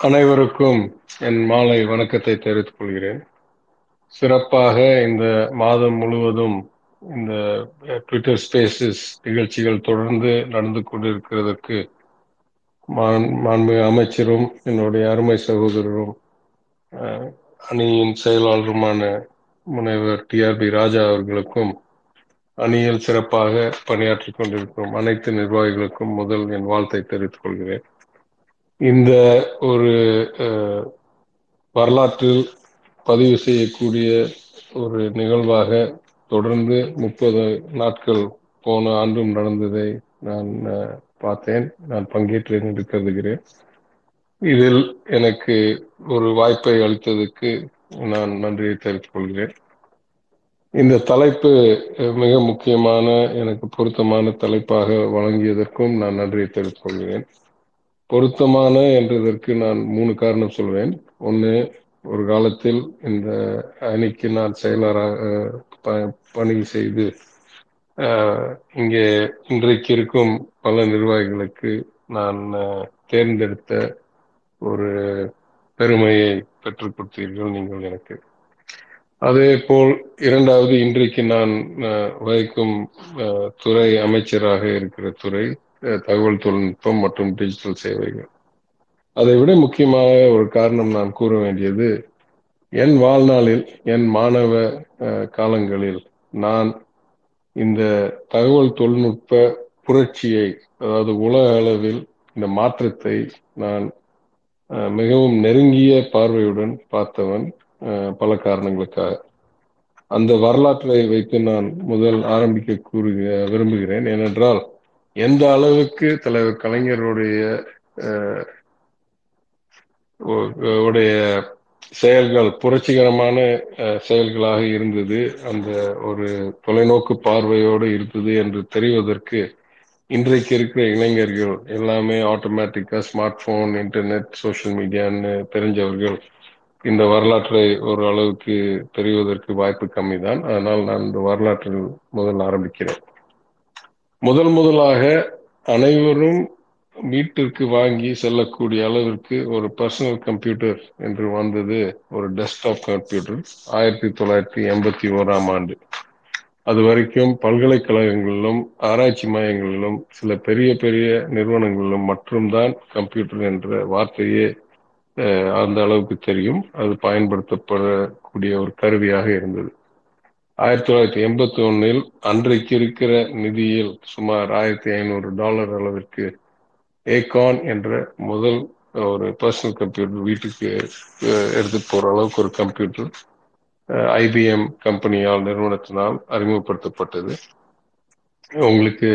அனைவருக்கும் என் மாலை வணக்கத்தை தெரிவித்துக் கொள்கிறேன். சிறப்பாக இந்த மாதம் முழுவதும் இந்த ட்விட்டர் ஸ்பேசஸ் நிகழ்ச்சிகள் தொடர்ந்து நடந்து கொண்டிருக்கிறதற்கு மாண்புமிகு அமைச்சரும் என்னுடைய அருமை சகோதரரும் அணியின் செயலாளருமான முனைவர் டி ஆர் பி ராஜா அவர்களுக்கும் அணியில் சிறப்பாக பணியாற்றிக் கொண்டிருக்கும் அனைத்து நிர்வாகிகளுக்கும் முதல் என் வாழ்த்தை தெரிவித்துக் கொள்கிறேன். இந்த ஒரு வரலாற்றில் பதிவு செய்யக்கூடிய ஒரு நிகழ்வாக தொடர்ந்து முப்பது நாட்கள் போன ஆண்டும் நடந்ததை நான் பார்த்தேன். நான் பங்கேற்றேன் என்று கருதுகிறேன். இதில் எனக்கு ஒரு வாய்ப்பை அளித்ததுக்கு நான் நன்றியை தெரிவித்துக் கொள்கிறேன். இந்த தலைப்பு மிக முக்கியமான எனக்கு பொருத்தமான தலைப்பாக வழங்கியதற்கும் நான் நன்றியை தெரிவித்துக் கொள்கிறேன். பொருத்தமான என்றதற்கு நான் மூணு காரணம் சொல்வேன். ஒன்று ஒரு காலத்தில் இந்த அணிக்கு நான் செயலராக பணி செய்து இங்கே இன்றைக்கு இருக்கும் பல நிர்வாகிகளுக்கு நான் தேர்ந்தெடுத்த ஒரு பெருமையை பெற்றுக் கொடுத்தீர்கள் நீங்கள் எனக்கு. அதே போல் இரண்டாவது இன்றைக்கு நான் வகிக்கும் துறை அமைச்சராக இருக்கிற துறை தகவல் தொழில்நுட்பம் மற்றும் டிஜிட்டல் சேவைகள். அதை விட முக்கியமாக ஒரு காரணம் நான் கூற வேண்டியது என் வாழ்நாளில் என் மாணவ காலங்களில் நான் இந்த தகவல் தொழில்நுட்ப புரட்சியை அதாவது உலக அளவில் இந்த மாற்றத்தை நான் மிகவும் நெருங்கிய பார்வையுடன் பார்த்தவன் பல காரணங்களுக்காக. அந்த வரலாற்றை வைத்து நான் முதல் ஆரம்பிக்க கூறுக விரும்புகிறேன். ஏனென்றால் எந்த அளவுக்கு தலைவர் கலைஞருடைய உடைய செயல்கள் புரட்சிகரமான செயல்களாக இருந்தது அந்த ஒரு தொலைநோக்கு பார்வையோடு இருந்தது என்று தெரிவதற்கு இன்றைக்கு இருக்கிற இளைஞர்கள் எல்லாமே ஆட்டோமேட்டிக்கா ஸ்மார்ட் போன் இன்டர்நெட் சோசியல் மீடியான்னு தெரிஞ்சவர்கள் இந்த வரலாற்றை ஒரு அளவுக்கு தெரிவதற்கு வாய்ப்பு கம்மி தான் அதனால் நான் இந்த வரலாற்றில் முதல் ஆரம்பிக்கிறேன். முதல் முதலாக அனைவரும் வீட்டிற்கு வாங்கி செல்லக்கூடிய அளவிற்கு ஒரு பர்சனல் கம்ப்யூட்டர் என்று வந்தது. ஒரு டெஸ்க்டாப் கம்ப்யூட்டர் ஆயிரத்தி தொள்ளாயிரத்தி எண்பத்தி ஓராம் ஆண்டு. அது வரைக்கும் பல்கலைக்கழகங்களிலும் ஆராய்ச்சி மையங்களிலும் சில பெரிய பெரிய நிறுவனங்களிலும் மட்டும்தான் கம்ப்யூட்டர் என்ற வார்த்தையே அந்த அளவுக்கு தெரியும். அது பயன்படுத்தப்படக்கூடிய ஒரு கருவியாக இருந்தது. ஆயிரத்தி தொள்ளாயிரத்தி எண்பத்தி ஒன்னில் அன்றைக்கு இருக்கிற நிதியில் சுமார் ஆயிரத்தி ஐநூறு டாலர் அளவிற்கு ஏகான் என்ற முதல் ஒரு பர்சனல் கம்ப்யூட்டர் வீட்டுக்கு எடுத்துட்டு போற அளவுக்கு ஒரு கம்ப்யூட்டர் ஐபிஎம் கம்பெனியால் நிறுவனத்தினால் அறிமுகப்படுத்தப்பட்டது. உங்களுக்கு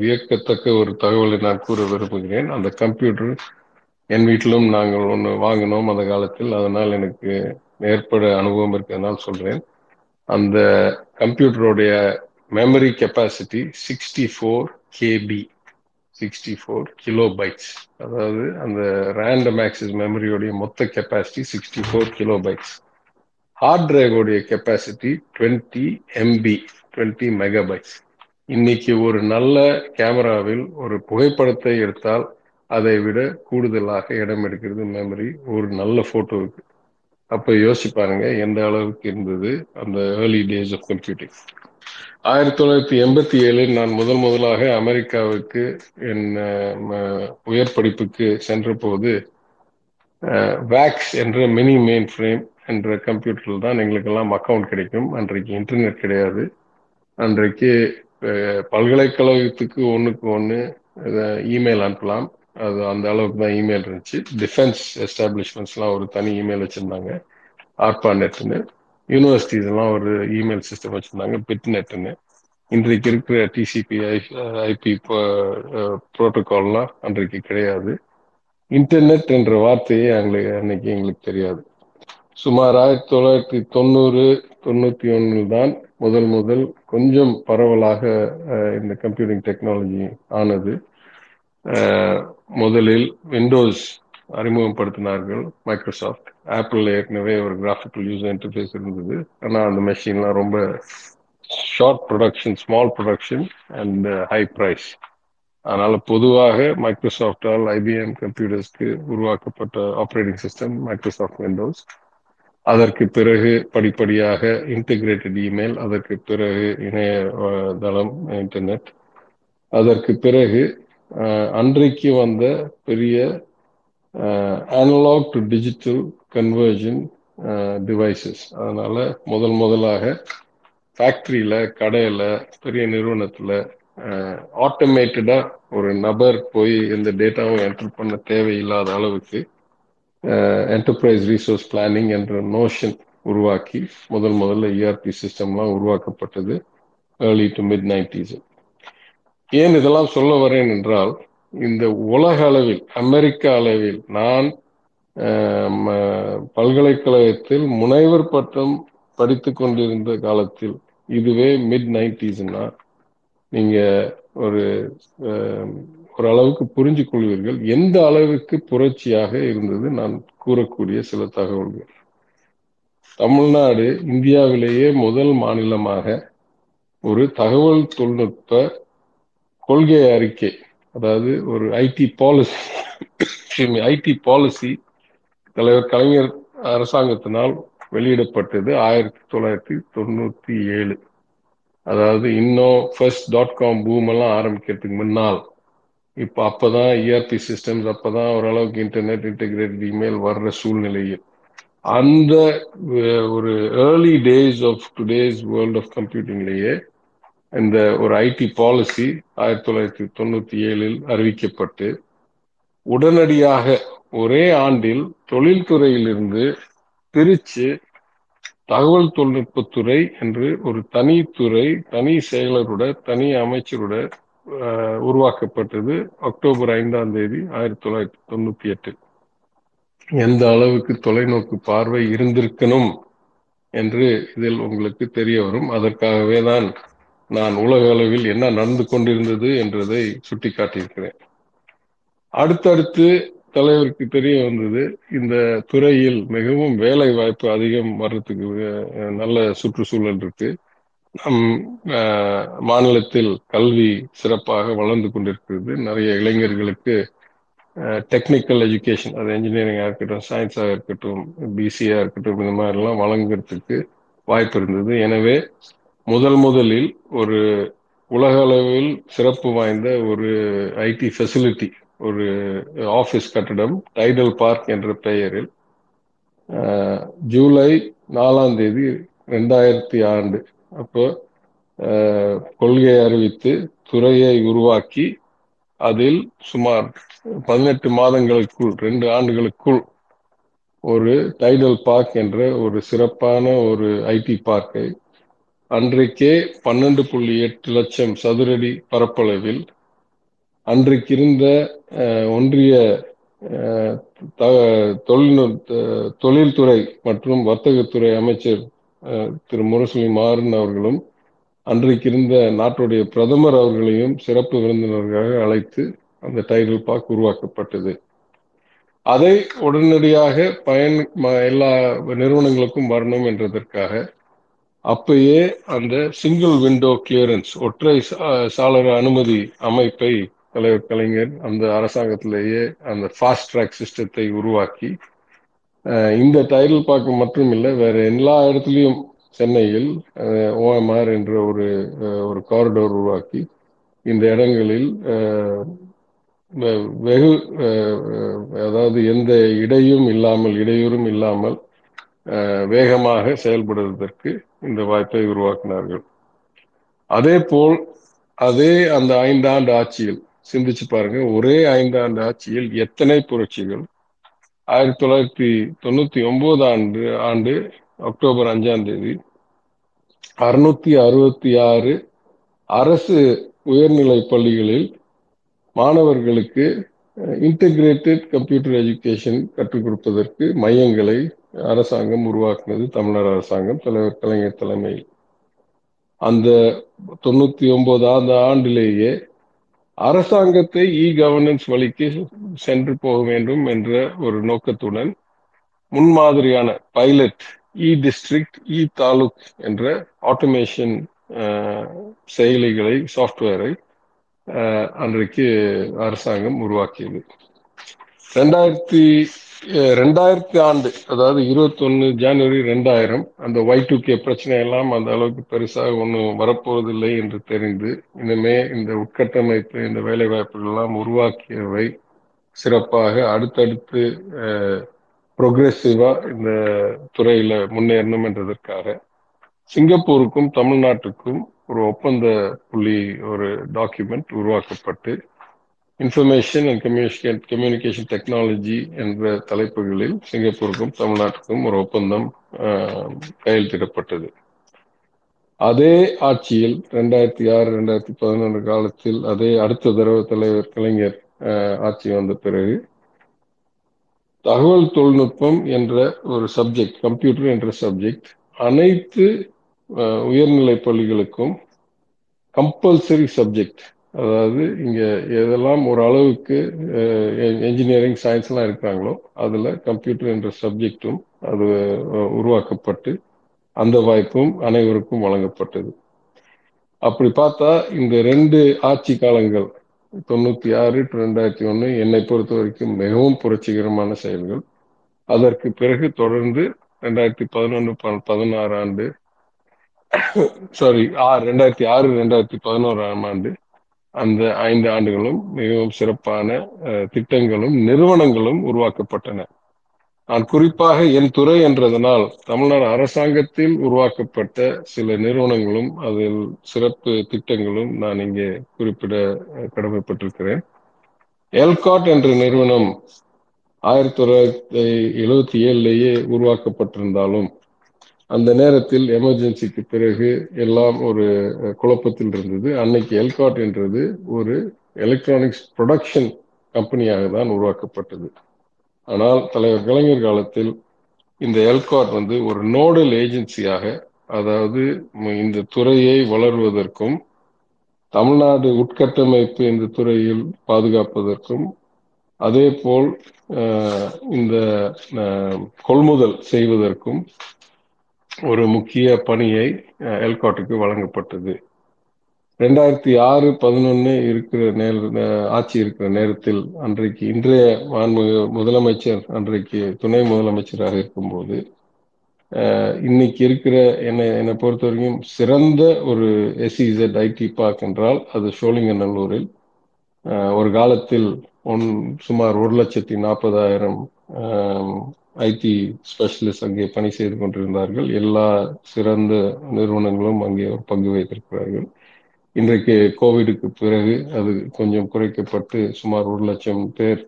வியக்கத்தக்க ஒரு தகவலை நான் கூற விரும்புகிறேன். அந்த கம்ப்யூட்டர் என் வீட்டிலும் நாங்கள் ஒன்று வாங்கினோம் அந்த காலத்தில். அதனால் எனக்கு ஏற்பட அனுபவம் இருக்கிறதுனால் சொல்றேன். அந்த கம்ப்யூட்டருடைய memory capacity sixty four KB sixty four kilo bytes அதாவது அந்த ரேண்டம் ஆக்சிஸ் மெமரியோடைய மொத்த capacity sixty four kilo bytes hard டிரைவோடைய capacity twenty MB twenty megabytes இன்னைக்கு ஒரு நல்ல கேமராவில் ஒரு புகைப்படத்தை எடுத்தால் அதை விட கூடுதலாக இடம் எடுக்கிறது மெமரி ஒரு நல்ல போட்டோவுக்கு அப்ப யோசிச்சு பாருங்க எந்த அளவுக்கு இருந்தது அந்த ஏர்லி டேஸ் ஆஃப் கம்ப்யூட்டிங் ஆயிரத்தி தொள்ளாயிரத்தி எண்பத்தி ஏழில் நான் முதல் முதலாக அமெரிக்காவுக்கு என் உயர் படிப்புக்கு சென்ற போது வேக்ஸ் என்ற மினி மெயின் ஃப்ரேம் என்ற கம்ப்யூட்டரில் தான் எங்களுக்கெல்லாம் அக்கௌண்ட் கிடைக்கும். அன்றைக்கு இன்டர்நெட் கிடையாது. அன்றைக்கு பல்கலைக்கழகத்துக்கு ஒன்றுக்கு ஒன்று இமெயில் அனுப்பலாம். அது அந்த அளவுக்கு தான் இமெயில் இருந்துச்சு. டிஃபென்ஸ் எஸ்டாப்ளிஷ்மெண்ட்ஸ்லாம் ஒரு தனி இமெயில் வச்சுருந்தாங்க. ஆர்பா நெட்னு யூனிவர்சிட்டிஸ்லாம் ஒரு இமெயில் சிஸ்டம் வச்சுருந்தாங்க. பிட் நெட்னு இன்றைக்கு இருக்கிற டிசிபி ஐ ஐபி ப்ரோட்டோகால்லாம் அன்றைக்கு கிடையாது. இன்டர்நெட் என்ற வார்த்தையே எங்களுக்கு அன்னைக்கு எங்களுக்கு தெரியாது. சுமார் ஆயிரத்தி தொள்ளாயிரத்தி தொண்ணூறு தொண்ணூத்தி ஒன்னில் தான் முதல் முதல் கொஞ்சம் பரவலாக இந்த கம்ப்யூட்டிங் டெக்னாலஜி ஆனது. முதலில் விண்டோஸ் அறிமுகப்படுத்தினார்கள் மைக்ரோசாஃப்ட் ஆப்பிள் ஏற்கனவே ஒரு கிராஃபிக்கல் யூசர் இன்டர்ஃபேஸ் இருந்தது. ஆனால் அந்த மெஷின்லாம் ரொம்ப short production small production and high price அதனால பொதுவாக மைக்ரோசாஃப்டால் ஐபிஎம் கம்ப்யூட்டர்ஸ்க்கு உருவாக்கப்பட்ட ஆப்ரேட்டிங் சிஸ்டம் மைக்ரோசாஃப்ட் விண்டோஸ் அதற்கு பிறகு படிப்படியாக இன்டிகிரேட்டட் இமெயில் அதற்கு பிறகு இணைய தளம் இன்டர்நெட் அதற்கு பிறகு அன்றைக்கு வந்த பெரிய analogue to digital conversion devices அதனால முதல் முதலாக ஃபேக்ட்ரியில கடையில பெரிய நிறுவனத்துல ஆட்டோமேட்டடா ஒரு நபர் போய் எந்த டேட்டாவும் என்டர் பண்ண தேவையில்லாத அளவுக்கு என்டர்பிரைஸ் ரிசோர்ஸ் பிளானிங் என்ற நோஷன் உருவாக்கி முதல் முதல்ல இஆர்பி சிஸ்டம்லாம் உருவாக்கப்பட்டது ஏர்லி டு மிட் நைன்டிஸ் ஏன் இதெல்லாம் சொல்ல வரேன் என்றால் இந்த உலக அளவில் அமெரிக்க அளவில் நான் பல்கலைக்கழகத்தில் முனைவர் பட்டம் படித்து கொண்டிருந்த காலத்தில் இதுவே மிட் நைன்டிஸ்னா நீங்க ஒரு ஒரு அளவுக்கு புரிஞ்சு கொள்வீர்கள். எந்த அளவுக்கு புரட்சியாக இருந்தது நான் கூறக்கூடிய சில தகவல்கள். தமிழ்நாடு இந்தியாவிலேயே முதல் மாநிலமாக ஒரு தகவல் தொழில்நுட்ப கொள்கை அறிக்கை அதாவது ஒரு ஐடி பாலிசி ஐடி பாலிசி தலைவர் கலைஞர் அரசாங்கத்தினால் வெளியிடப்பட்டது ஆயிரத்தி தொள்ளாயிரத்தி தொண்ணூத்தி ஏழு. அதாவது இன்னும் ஃபர்ஸ்ட் டாட் காம் பூம் எல்லாம் ஆரம்பிக்கிறதுக்கு முன்னால் இப்போ அப்பதான் இஆர்பி சிஸ்டம்ஸ் அப்பதான் ஓரளவுக்கு இன்டர்நெட் இன்டெகிரேட்டட் இமெயில் வர்ற சூழ்நிலையில். அந்த ஒரு early days of today's world of கம்ப்யூட்டிங்லேயே இந்த ஒரு ஐடி பாலிசி ஆயிரத்தி தொள்ளாயிரத்தி தொண்ணூத்தி ஏழில் அறிவிக்கப்பட்டு உடனடியாக ஒரே ஆண்டில் தொழில்துறையிலிருந்து பிரிச்சு தகவல் தொழில்நுட்பத்துறை என்று ஒரு தனி துறை தனி செயலருடன் தனி அமைச்சருடன் உருவாக்கப்பட்டது அக்டோபர் ஐந்தாம் தேதி ஆயிரத்தி தொள்ளாயிரத்தி தொண்ணூத்தி எட்டு எந்த அளவுக்கு தொலைநோக்கு பார்வை இருந்திருக்கணும் என்று இதில் உங்களுக்கு தெரிய வரும். அதற்காகவே தான் நான் உலக அளவில் என்ன நடந்து கொண்டிருந்தது என்றதை சுட்டி காட்டியிருக்கிறேன் அடுத்தடுத்து தலைவருக்கு தெரிய வந்தது இந்த துறையில் மிகவும் வேலை வாய்ப்பு அதிகம் வர்றதுக்கு நல்ல சுற்றுச்சூழல் இருக்கு. நம் மாநிலத்தில் கல்வி சிறப்பாக வளர்ந்து கொண்டிருக்கிறது. நிறைய இளைஞர்களுக்கு டெக்னிக்கல் எஜுகேஷன் அது இன்ஜினியரிங்காக இருக்கட்டும் சயின்ஸாக இருக்கட்டும் பிசியாக இருக்கட்டும் இந்த மாதிரிலாம் வழங்குறதுக்கு வாய்ப்பு இருந்தது. எனவே முதல் முதலில் ஒரு உலக அளவில் சிறப்பு வாய்ந்த ஒரு ஐடி ஃபெசிலிட்டி ஒரு ஆஃபீஸ் கட்டடம் டைடல் பார்க் என்ற பெயரில் ஜூலை நாலாம் தேதி ரெண்டாயிரத்தி ஆண்டு. அப்போ கொள்கை அறிவித்து துறையை உருவாக்கி அதில் சுமார் பதினெட்டு மாதங்களுக்குள் ரெண்டு ஆண்டுகளுக்குள் ஒரு டைடல் பார்க் என்ற ஒரு சிறப்பான ஒரு ஐடி பார்க்கை அன்றைக்கே பன்னெண்டு புள்ளி எட்டு லட்சம் சதுரடி பரப்பளவில் அன்றைக்கு இருந்த ஒன்றிய தொழில்நுட்ப தொழில்துறை மற்றும் வர்த்தகத்துறை அமைச்சர் திரு முரசொலி மாறன் அவர்களும் அன்றைக்கு இருந்த நாட்டுடைய பிரதமர் அவர்களையும் சிறப்பு விருந்தினர்களாக அழைத்து அந்த டைடல் பார்க் உருவாக்கப்பட்டது. அதை உடனடியாக பயன் எல்லா நிறுவனங்களுக்கும் வரணும் என்றதற்காக அப்பயே அந்த சிங்கிள் விண்டோ கிளியரன்ஸ் ஒற்றை சாளர அனுமதி அமைப்பை தலைவர் கலைஞர் அந்த அரசாங்கத்திலேயே அந்த ஃபாஸ்ட் ட்ராக் சிஸ்டத்தை உருவாக்கி இந்த டைரல் பார்க்க மட்டும் இல்லை வேற எல்லா இடத்துலையும் சென்னையில் ஓஎம்ஆர் என்ற ஒரு ஒரு காரிடோர் உருவாக்கி இந்த இடங்களில் வெகு அதாவது எந்த இடையும் இல்லாமல் இடையூறும் இல்லாமல் வேகமாக செயல்படுவதற்கு இந்த வாய்ப்பை உருவாக்கினார்கள். அதே போல் அதே அந்த ஐந்தாண்டு ஆட்சியில் சிந்திச்சு பாருங்க ஒரே ஐந்தாண்டு ஆட்சியில் எத்தனை புரட்சிகள்? ஆயிரத்தி தொள்ளாயிரத்தி தொண்ணூத்தி ஒன்பது ஆண்டு ஆண்டு அக்டோபர் அஞ்சாம் தேதி அறுநூத்தி அறுபத்தி ஆறு அரசு உயர்நிலை பள்ளிகளில் மாணவர்களுக்கு இன்டிகிரேட்டட் கம்ப்யூட்டர் எஜுகேஷன் கற்றுக் கொடுப்பதற்கு மையங்களை அரசாங்கம் உருவாக்குனது தமிழர் அரசாங்கம் தலைவர் கலைஞர் தலைமையில் அந்த தொண்ணூத்தி ஒன்பதாவது ஆண்டிலேயே அரசாங்கத்தை இ கவர்னன்ஸ் வழிக்கு சென்று போக வேண்டும் என்ற ஒரு நோக்கத்துடன் முன்மாதிரியான pilot e district e taluk என்ற ஆட்டோமேஷன் செயலிகளை சாஃப்ட்வேரை அன்றைக்கு அரசாங்கம் உருவாக்கியது. ரெண்டாயிரத்தி ரெண்டாயிரத்தி ஆண்டு அதாவது இருபத்தொன்னு ஜனவரி ரெண்டாயிரம் அந்த ஒய் டூ கே பிரச்சனை எல்லாம் அந்த அளவுக்கு பெருசாக ஒன்றும் வரப்போவதில்லை என்று தெரிந்து இனிமே இந்த உட்கட்டமைப்பு இந்த வேலை வாய்ப்புகள்லாம் உருவாக்கியவை சிறப்பாக அடுத்தடுத்து ப்ரொக்ரெசிவா இந்த துறையில முன்னேறணும் என்றதற்காக. சிங்கப்பூருக்கும் தமிழ்நாட்டுக்கும் ஒரு ஒப்பந்த புள்ளி ஒரு டாக்குமெண்ட் உருவாக்கப்பட்டு information and communication communication technology என்ற தலைப்புகளில் சிங்கப்பூருக்கும் தமிழ்நாட்டுக்கும் ஒரு ஒப்பந்தம் கையெழுத்திடப்பட்டது. அதே ஆட்சியில் ரெண்டாயிரத்தி ஆறு ரெண்டாயிரத்தி பதினொன்று காலத்தில் அதே அடுத்த தடவை தலைவர் கலைஞர் ஆட்சி வந்த பிறகு தகவல் தொழில்நுட்பம் என்ற ஒரு சப்ஜெக்ட் கம்ப்யூட்டர் என்ற சப்ஜெக்ட் அனைத்து உயர்நிலை பள்ளிகளுக்கும் கம்பல்சரி சப்ஜெக்ட் அதாவது இங்கே எதெல்லாம் ஒரு அளவுக்கு என்ஜினியரிங் சயின்ஸ்லாம் இருக்கிறாங்களோ அதில் கம்ப்யூட்டர் என்ற சப்ஜெக்டும் அது உருவாக்கப்பட்டு அந்த வாய்ப்பும் அனைவருக்கும் வழங்கப்பட்டது. அப்படி பார்த்தா இந்த ரெண்டு ஆட்சி காலங்கள் தொண்ணூத்தி ஆறு டு ரெண்டாயிரத்தி ஒன்று என்னை பொறுத்த வரைக்கும் மிகவும் புரட்சிகரமான செயல்கள். அதற்கு பிறகு தொடர்ந்து ரெண்டாயிரத்தி பதினொன்று பதினாறு ஆண்டு சாரி ஆறு ரெண்டாயிரத்தி ஆறு ரெண்டாயிரத்தி பதினோராம் ஆண்டு அந்த ஐந்து ஆண்டுகளும் மிகவும் சிறப்பான திட்டங்களும் நிறுவனங்களும் உருவாக்கப்பட்டன. நான் குறிப்பாக என் துறை என்றதனால் தமிழ்நாடு அரசாங்கத்தில் உருவாக்கப்பட்ட சில நிறுவனங்களும் அதில் சிறப்பு திட்டங்களும் நான் இங்கே குறிப்பிட கடமைப்பட்டிருக்கிறேன். எல்காட் என்ற நிறுவனம் ஆயிரத்தி தொள்ளாயிரத்தி எழுபத்தி ஏழுலேயே உருவாக்கப்பட்டிருந்தாலும் அந்த நேரத்தில் எமர்ஜென்சிக்கு பிறகு எல்லாம் ஒரு குழப்பத்தில் இருந்தது. அன்னைக்கு எல்காட் என்றது ஒரு எலக்ட்ரானிக்ஸ் ப்ரொடக்ஷன் கம்பெனியாக தான் உருவாக்கப்பட்டது. ஆனால் தலைவர் கலைஞர் காலத்தில் இந்த எல்காட் வந்து ஒரு நோடல் ஏஜென்சியாக அதாவது இந்த துறையை வளர்வதற்கும் தமிழ்நாடு உட்கட்டமைப்பு இந்த துறையில் பாதுகாப்பதற்கும் அதே போல் இந்த கொள்முதல் செய்வதற்கும் ஒரு முக்கிய பணியை எல்காட்டுக்கு வழங்கப்பட்டது. ரெண்டாயிரத்தி ஆறு பதினொன்று இருக்கிற நேர ஆட்சி இருக்கிற நேரத்தில் அன்றைக்கு இன்றைய முதலமைச்சர் அன்றைக்கு துணை முதலமைச்சராக இருக்கும்போது இன்னைக்கு இருக்கிற என்னை என்னை பொறுத்த வரைக்கும் சிறந்த ஒரு எஸ்இசட் ஐடி பார்க் என்றால் அது சோழிங்கநல்லூரில். ஒரு காலத்தில் ஒன் சுமார் ஒரு லட்சத்தி நாற்பதாயிரம் ஐடி ஸ்பெஷலிஸ்ட் அங்கே பணி செய்து கொண்டிருந்தார்கள். எல்லா சிறந்த நிறுவனங்களும் அங்கே ஒரு பங்கு வைத்திருக்கிறார்கள். இன்றைக்கு கோவிடுக்கு பிறகு அது கொஞ்சம் குறைக்கப்பட்டு சுமார் ஒரு லட்சம் பேர்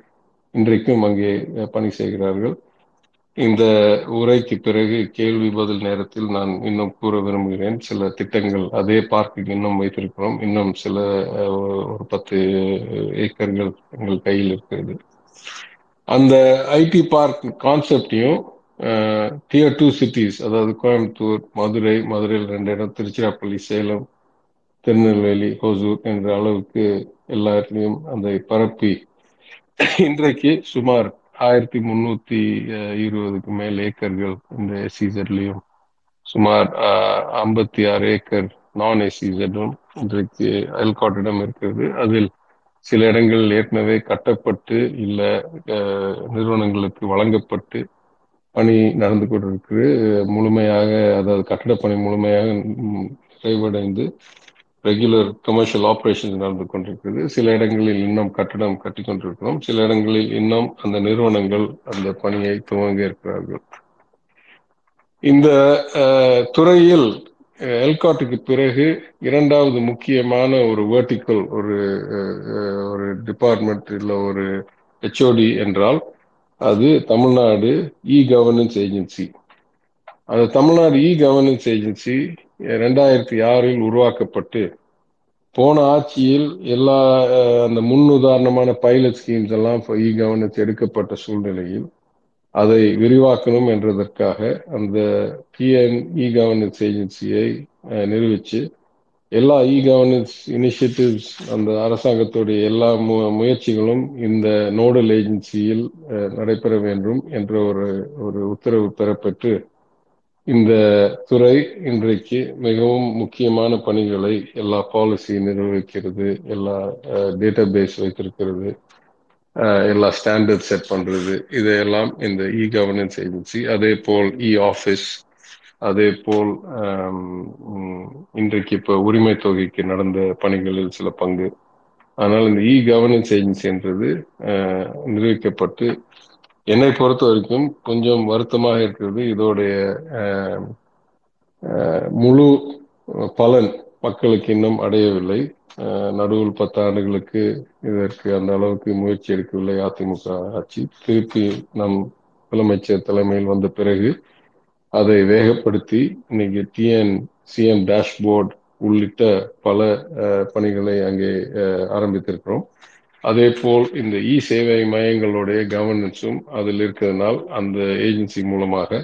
இன்றைக்கும் அங்கே பணி செய்கிறார்கள். இந்த உரைக்கு பிறகு கேள்வி பதில் நேரத்தில் நான் இன்னும் கூற விரும்புகிறேன். சில திட்டங்கள் அதே பார்க்கு இன்னும் வைத்திருக்கிறோம். இன்னும் சில ஒரு பத்து ஏக்கர்கள் எங்கள் கையில் இருக்கிறது. அந்த ஐடி பார்க் கான்செப்டையும் டியர் டூ சிட்டிஸ் அதாவது கோயம்புத்தூர் மதுரை மதுரையில் ரெண்டு இடம் திருச்சிராப்பள்ளி சேலம் திருநெல்வேலி ஹோசூர் என்ற அளவுக்கு எல்லா இடத்துலையும் அந்த பரப்பி இன்றைக்கு சுமார் ஆயிரத்தி முன்னூத்தி uh, இருபதுக்கு மேல் ஏக்கர்கள் இந்த எஸ்இசட்லையும் சுமார் uh, ஐம்பத்தி ஆறு ஏக்கர் நான் எஸ்இசடும் இன்றைக்கு அயல்காட்டிடம் இருக்கிறது. அதில் சில இடங்கள் ஏற்கனவே கட்டப்பட்டு இல்ல நிறுவனங்களுக்கு வழங்கப்பட்டு பணி நடந்து கொண்டிருக்கு முழுமையாக அதாவது கட்டட பணி முழுமையாக நிறைவடைந்து ரெகுலர் கமர்ஷியல் ஆப்ரேஷன் நடந்து கொண்டிருக்கிறது சில இடங்களில் இன்னும் கட்டடம் கட்டி கொண்டிருக்கிறோம். சில இடங்களில் இன்னும் அந்த நிறுவனங்கள் அந்த பணியை துவங்க இருக்கிறார்கள் இந்த துறையில் எல்காட்டுக்கு பிறகு இரண்டாவது முக்கியமான ஒரு வேர்டிக்கல் ஒரு ஒரு டிபார்ட்மெண்ட் இல்லை ஒரு ஹெச்ஓடி என்றால் அது தமிழ்நாடு இ கவர்னன்ஸ் ஏஜென்சி அந்த தமிழ்நாடு இ கவர்னன்ஸ் ஏஜென்சி ரெண்டாயிரத்தி ஆறில் உருவாக்கப்பட்டு போன ஆட்சியில் எல்லா அந்த முன்னுதாரணமான பைலட் ஸ்கீம்ஸ் எல்லாம் இ கவர்னன்ஸ் எடுக்கப்பட்ட சூழ்நிலையில் அதை விரிவாக்கணும் என்றதற்காக அந்த பிஎன் இ கவர்னன்ஸ் ஏஜென்சியை நிறுவிச்சு எல்லா இ கவர்னன்ஸ் இனிஷியேட்டிவ்ஸ் அந்த அரசாங்கத்துடைய எல்லா மு முயற்சிகளும் இந்த நோடல் ஏஜென்சியில் நடைபெற வேண்டும் என்ற ஒரு ஒரு உத்தரவு பெறப்பெற்று இந்த துறை இன்றைக்கு மிகவும் முக்கியமான பணிகளை எல்லா பாலிசி நிர்வகிக்கிறது எல்லா டேட்டா பேஸ் வைத்திருக்கிறது. எல்லா ஸ்டாண்டர்ட் செட் பண்றது இதையெல்லாம் இந்த இ கவர்னன்ஸ் ஏஜென்சி அதே போல் இ ஆஃபீஸ் அதே போல் இன்றைக்கு இப்போ உரிமை தொகைக்கு நடந்த பணிகளில் சில பங்கு. ஆனால் இந்த இ கவர்னன்ஸ் ஏஜென்சி என்றது நிர்வகிக்கப்பட்டு என்னை பொறுத்த வரைக்கும் கொஞ்சம் வருத்தமாக இருக்கிறது. இதோடைய முழு பலன் மக்களுக்கு இன்னும் அடையவில்லை. நடுவில் பத்து ஆண்டுகளுக்கு இதற்கு அந்த அளவுக்கு முயற்சி எடுக்கவில்லை அதிமுக ஆட்சி. திருப்பி நம் முதலமைச்சர் தலைமையில் வந்த பிறகு அதை வேகப்படுத்தி இன்னைக்கு டிஎன் சிஎம் டேஷ்போர்ட் உள்ளிட்ட பல பணிகளை அங்கே ஆரம்பித்திருக்கிறோம். அதே போல் இந்த இ சேவை மையங்களுடைய கவர்னன்ஸும் அதில் இருக்கிறதுனால் அந்த ஏஜென்சி மூலமாக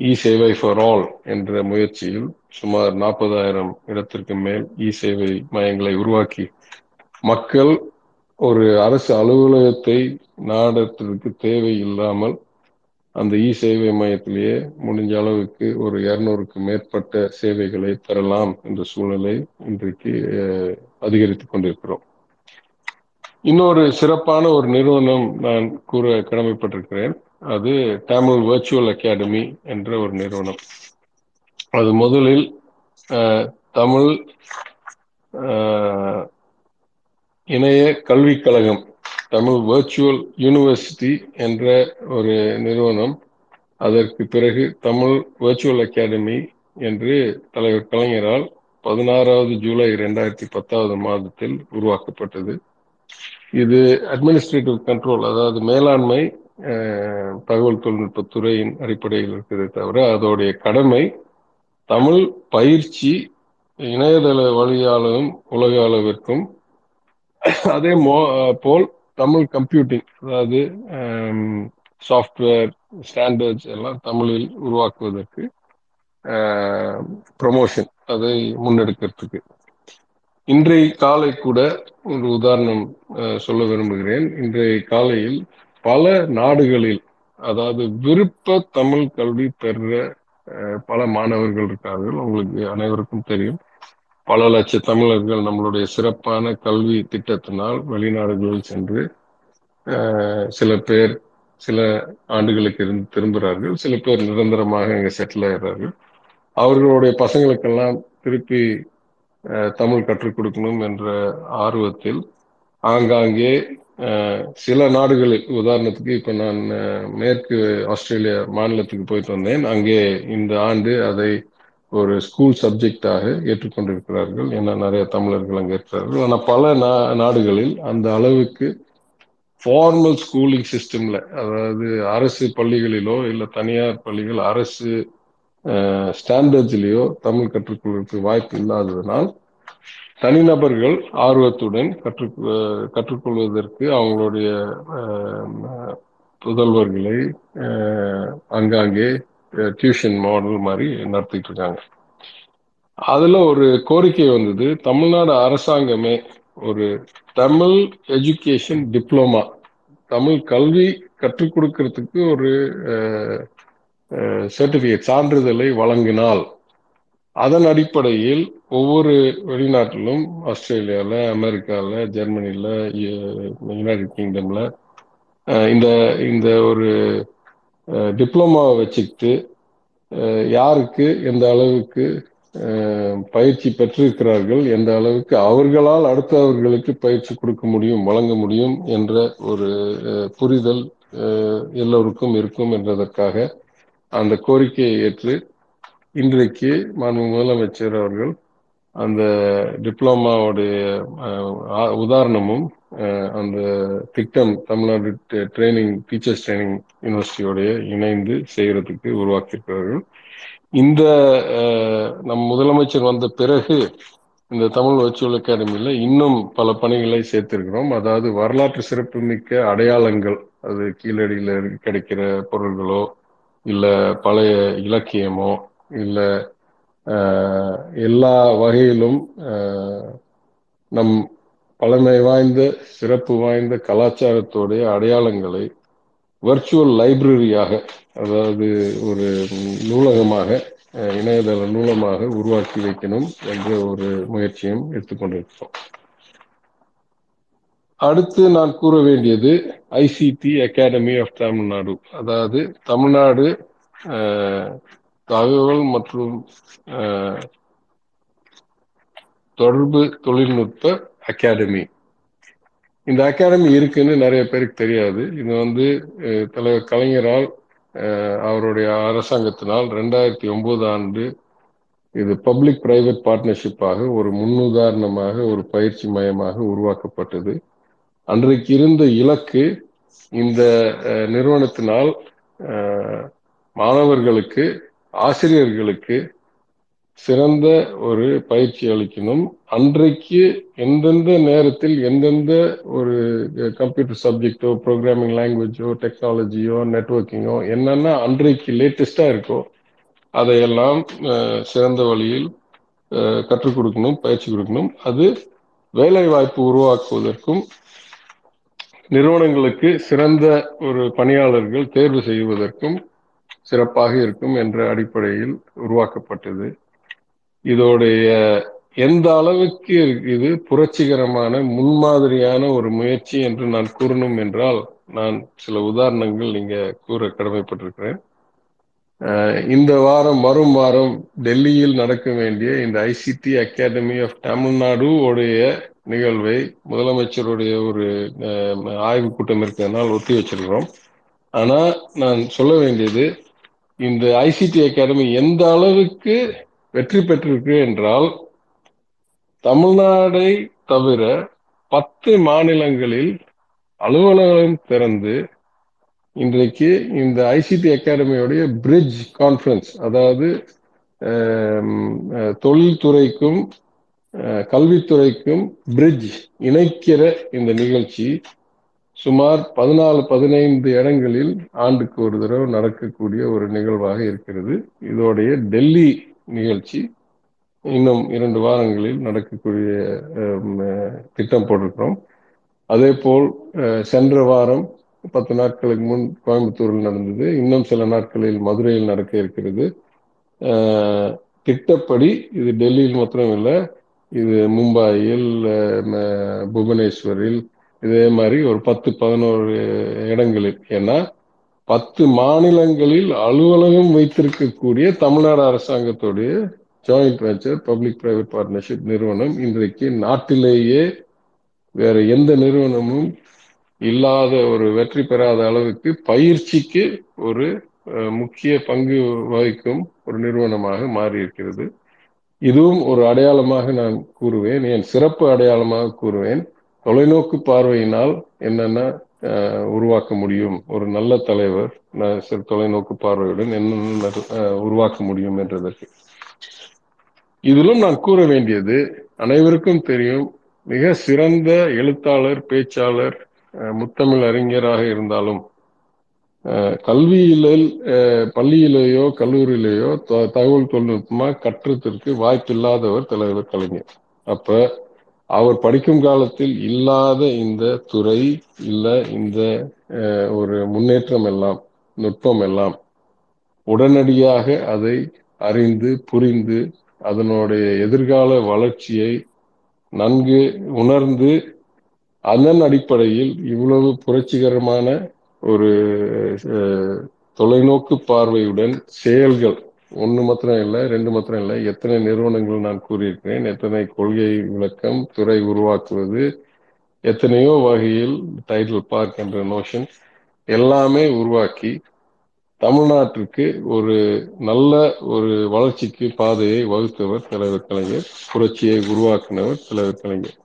இ சேவை ஃபார் ஆல் என்ற முயற்சியில் சுமார் நாற்பதாயிரம் இடத்திற்கு மேல் இ சேவை மையங்களை உருவாக்கி மக்கள் ஒரு அரசு அலுவலகத்தை நாடத்திற்கு தேவை இல்லாமல் அந்த இ சேவை மையத்திலேயே முடிஞ்ச அளவுக்கு ஒரு இருநூறுக்கு மேற்பட்ட சேவைகளை பெறலாம் என்ற சூழ்நிலை இன்றைக்கு அதிகரித்து கொண்டிருக்கிறோம். இன்னொரு சிறப்பான ஒரு நிறுவனம் நான் கூற கடமைப்பட்டிருக்கிறேன். அது தமிழ் வர்ச்சுவல் அகாடமி என்ற ஒரு நிறுவனம். அது முதலில் தமிழ் இணைய கல்விக் கழகம் தமிழ் வர்ச்சுவல் யூனிவர்சிட்டி என்ற ஒரு நிறுவனம். அதற்கு பிறகு தமிழ் வர்ச்சுவல் அகாடமி என்று தலைவர் கலைஞரால் பதினாறாவது ஜூலை ரெண்டாயிரத்தி பத்தாவது மாதத்தில் உருவாக்கப்பட்டது. இது அட்மினிஸ்ட்ரேட்டிவ் கண்ட்ரோல் அதாவது மேலாண்மை தகவல் தொழில்நுட்பத்துறையின் அடிப்படையில் இருக்கிறதே தவிர அதோடைய கடமை தமிழ் பயிற்சி இணையதள வழியாலும் உலக அளவிற்கும் அதே போல் தமிழ் கம்ப்யூட்டிங் அதாவது சாஃப்ட்வேர் ஸ்டாண்டர்ட்ஸ் எல்லாம் தமிழில் உருவாக்குவதற்கு ப்ரமோஷன் அதை முன்னெடுக்கிறதுக்கு. இன்றைய காலை கூட ஒரு உதாரணம் சொல்ல விரும்புகிறேன். இன்றைய காலையில் பல நாடுகளில் அதாவது விருப்ப தமிழ் கல்வி பெற பல மாணவர்கள் இருக்கார்கள். உங்களுக்கு அனைவருக்கும் தெரியும். பல லட்ச தமிழர்கள் நம்மளுடைய சிறப்பான கல்வி திட்டத்தினால் வெளிநாடுகளில் சென்று சில பேர் சில ஆண்டுகளுக்கு இருந்து திரும்புகிறார்கள். சில பேர் நிரந்தரமாக இங்கே செட்டில் ஆகிறார்கள் அவர்களுடைய பசங்களுக்கெல்லாம் திருப்பி தமிழ் கற்றுக் கொடுக்கணும் என்ற ஆர்வத்தில் ஆங்காங்கே சில நாடுகளில் உதாரணத்துக்கு இப்போ நான் மேற்கு ஆஸ்திரேலியா மாநிலத்துக்கு போயிட்டு வந்தேன். அங்கே இந்த ஆண்டு அதை ஒரு ஸ்கூல் சப்ஜெக்டாக ஏற்றுக்கொண்டிருக்கிறார்கள். ஏன்னா நிறைய தமிழர்கள் அங்கே இருக்கிறார்கள். ஆனால் பல நா நாடுகளில் அந்த அளவுக்கு ஃபார்மல் ஸ்கூலிங் சிஸ்டம்ல அதாவது அரசு பள்ளிகளிலோ இல்லை தனியார் பள்ளிகள் அரசு ஸ்டாண்டர்ட்ஸ்லேயோ தமிழ் கற்றுக்கொள்வதற்கு வாய்ப்பு இல்லாததனால் தனிநபர்கள் ஆர்வத்துடன் கற்று கற்றுக்கொள்வதற்கு அவங்களுடைய புதல்வர்களை அங்காங்கே டியூஷன் மாடல் மாதிரி நடத்திட்டு இருக்காங்க அதுல ஒரு கோரிக்கை வந்தது. தமிழ்நாடு அரசாங்கமே ஒரு தமிழ் எஜுகேஷன் டிப்ளமா தமிழ் கல்வி கற்றுக் கொடுக்கறதுக்கு ஒரு சர்டிபிகேட் சான்றிதழை வழங்கினால் அதன் அடிப்படையில் ஒவ்வொரு வெளிநாட்டிலும் ஆஸ்திரேலியாவில் அமெரிக்காவில் ஜெர்மனியில் யுனைடெட் கிங்டம்ல இந்த இந்த ஒரு டிப்ளமாவை வச்சுக்கிட்டு யாருக்கு எந்த அளவுக்கு பயிற்சி பெற்றிருக்கிறார்கள் எந்த அளவுக்கு அவர்களால் அடுத்தவர்களுக்கு பயிற்சி கொடுக்க முடியும் வழங்க முடியும் என்ற ஒரு புரிதல் எல்லோருக்கும் இருக்கும் என்றதற்காக அந்த கோரிக்கையை ஏற்று இன்றைக்கு மாண்பு முதலமைச்சர் அவர்கள் அந்த டிப்ளமாவுடைய உதாரணமும் அந்த திட்டம் தமிழ்நாடு ட்ரைனிங் டீச்சர்ஸ் ட்ரைனிங் யூனிவர்சிட்டியோடைய இணைந்து செய்யறதுக்கு உருவாக்கியிருக்கிறார்கள். இந்த நம் முதலமைச்சர் வந்த பிறகு இந்த தமிழ் வர்ச்சுவல் அகாடமியில் இன்னும் பல பணிகளை சேர்த்திருக்கிறோம். அதாவது வரலாற்று சிறப்புமிக்க அடையாளங்கள் அது கீழடியில் கிடைக்கிற பொருள்களோ இல்லை பழைய இலக்கியமோ இல்லை எல்லா வகையிலும் நம் பழமை வாய்ந்த சிறப்பு வாய்ந்த கலாச்சாரத்தோடைய அடையாளங்களை வர்ச்சுவல் லைப்ரரியாக அதாவது ஒரு நூலகமாக இணையதள நூலமாக உருவாக்கி வைக்கணும் என்ற ஒரு முயற்சியும் எடுத்துக்கொண்டிருக்கிறோம். அடுத்து நான் கூற வேண்டியது ஐசிடி அகாடமி ஆஃப் தமிழ்நாடு அதாவது தமிழ்நாடு தகவல் மற்றும் தொடர்பு தொழில்நுட்ப அகாடமி. இந்த அகாடமி இருக்குன்னு நிறைய பேருக்கு தெரியாது. இது வந்து தலைவர் கலைஞரால் அவருடைய அரசாங்கத்தினால் ரெண்டாயிரத்தி ஒன்பது ஆண்டு இது பப்ளிக் பிரைவேட் பார்ட்னர்ஷிப்பாக ஒரு முன்னுதாரணமாக ஒரு பயிற்சி மையமாக உருவாக்கப்பட்டது. அன்றைக்கு இருந்த இலக்கு இந்த நிறுவனத்தினால் மாணவர்களுக்கு ஆசிரியர்களுக்கு சிறந்த ஒரு பயிற்சி அளிக்கணும். அன்றைக்கு எந்தெந்த நேரத்தில் எந்தெந்த ஒரு கம்ப்யூட்டர் சப்ஜெக்டோ ப்ரோக்ராமிங் லாங்குவேஜோ டெக்னாலஜியோ நெட்ஒர்க்கிங்கோ என்னென்ன அன்றைக்கு லேட்டஸ்டாக இருக்கோ அதையெல்லாம் சிறந்த வழியில் கற்றுக் கொடுக்கணும் பயிற்சி கொடுக்கணும். அது வேலை வாய்ப்பு உருவாக்குவதற்கும் நிறுவனங்களுக்கு சிறந்த ஒரு பணியாளர்கள் தேர்வு செய்வதற்கும் சிறப்பாக இருக்கும் என்ற அடிப்படையில் உருவாக்கப்பட்டது. இதோடைய எந்த அளவுக்கு இது புரட்சிகரமான முன்மாதிரியான ஒரு முயற்சி என்று நான் கூறணும் என்றால் நான் சில உதாரணங்கள் நீங்க கூற கடமைப்பட்டிருக்கிறேன். இந்த வாரம் வரும் வாரம் டெல்லியில் நடக்க வேண்டிய இந்த ஐசிடி அகாடமி ஆஃப் தமிழ்நாடு உடைய நிகழ்வை முதலமைச்சருடைய ஒரு ஆய்வு கூட்டம் இருக்கிறதுனால் ஒத்தி வச்சிருக்கிறோம். ஆனா நான் சொல்ல வேண்டியது இந்த ஐசிடி அகாடமி எந்த அளவுக்கு வெற்றி பெற்றிருக்கு என்றால் தமிழ்நாடை தவிர பத்து மாநிலங்களில் அலுவலகம் திறந்து இன்றைக்கு இந்த ஐசிடி அகாடமியோடைய பிரிட்ஜ் கான்ஃபரன்ஸ் அதாவது தொழில்துறைக்கும் கல்வித்துறைக்கும் பிரிட்ஜ் இணைக்கிற இந்த நிகழ்ச்சி சுமார் பதினாலு பதினைந்து இடங்களில் ஆண்டுக்கு ஒரு தடவை நடக்கக்கூடிய ஒரு நிகழ்வாக இருக்கிறது. இதோடைய டெல்லி நிகழ்ச்சி இன்னும் இரண்டு வாரங்களில் நடக்கக்கூடிய திட்டம் போட்டிருக்கிறோம். அதே போல் சென்ற வாரம் பத்து நாட்களுக்கு முன் கோயம்புத்தூரில் நடந்தது. இன்னும் சில நாட்களில் மதுரையில் நடக்க இருக்கிறது. திட்டப்படி இது டெல்லியில் மாத்திரம் இல்லை இது மும்பாயில் புவனேஸ்வரில் இதே மாதிரி ஒரு பத்து பதினோரு இடங்களில். ஏன்னா பத்து மாநிலங்களில் அலுவலகம் வைத்திருக்கக்கூடிய தமிழ்நாடு அரசாங்கத்துடைய joint venture public private partnership நிறுவனம் இன்றைக்கு நாட்டிலேயே வேற எந்த நிறுவனமும் இல்லாத ஒரு வெற்றி பெறாத அளவுக்கு பயிற்சிக்கு ஒரு முக்கிய பங்கு வகிக்கும் ஒரு நிறுவனமாக மாறி இருக்கிறது இதுவும் ஒரு அடையாளமாக நான் கூறுவேன். என் சிறப்பு அடையாளமாக கூறுவேன். தொலைநோக்கு பார்வையினால் என்னென்ன உருவாக்க முடியும்? ஒரு நல்ல தலைவர் தொலைநோக்கு பார்வையுடன் என்னென்ன உருவாக்க முடியும் என்றதற்கு. இதிலும் நான் கூற வேண்டியது அனைவருக்கும் தெரியும் மிக சிறந்த எழுத்தாளர் பேச்சாளர் முத்தமிழ் அறிஞராக இருந்தாலும் கல்வியில பள்ளியிலேயோ கல்லூரியிலேயோ தகவல் தொழில்நுட்பமா கற்றத்திற்கு வாய்ப்பில்லாதவர் தலைவர் கலைஞர். அப்ப அவர் படிக்கும் காலத்தில் இல்லாத இந்த துறை இல்ல இந்த ஒரு முன்னேற்றம் எல்லாம் நுட்பம் எல்லாம் உடனடியாக அதை அறிந்து புரிந்து அதனுடைய எதிர்கால வளர்ச்சியை நன்கு உணர்ந்து அதன் அடிப்படையில் இவ்வளவு புரட்சிகரமான ஒரு தொலைநோக்கு பார்வையுடன் செயல்கள் ஒன்று மாத்திரம் இல்லை ரெண்டு மாத்திரம் இல்லை. எத்தனை நிறுவனங்கள் நான் கூறியிருக்கிறேன் எத்தனை கொள்கை விளக்கம் துறை உருவாக்குவது எத்தனையோ வகையில் டைட்டில் பார்க் என்ற நோஷன் எல்லாமே உருவாக்கி தமிழ்நாட்டிற்கு ஒரு நல்ல ஒரு வளர்ச்சிக்கு பாதையை வகுத்தவர் தலைவர் கலைஞர் புரட்சியை உருவாக்கினவர் தலைவர் கலைஞர்.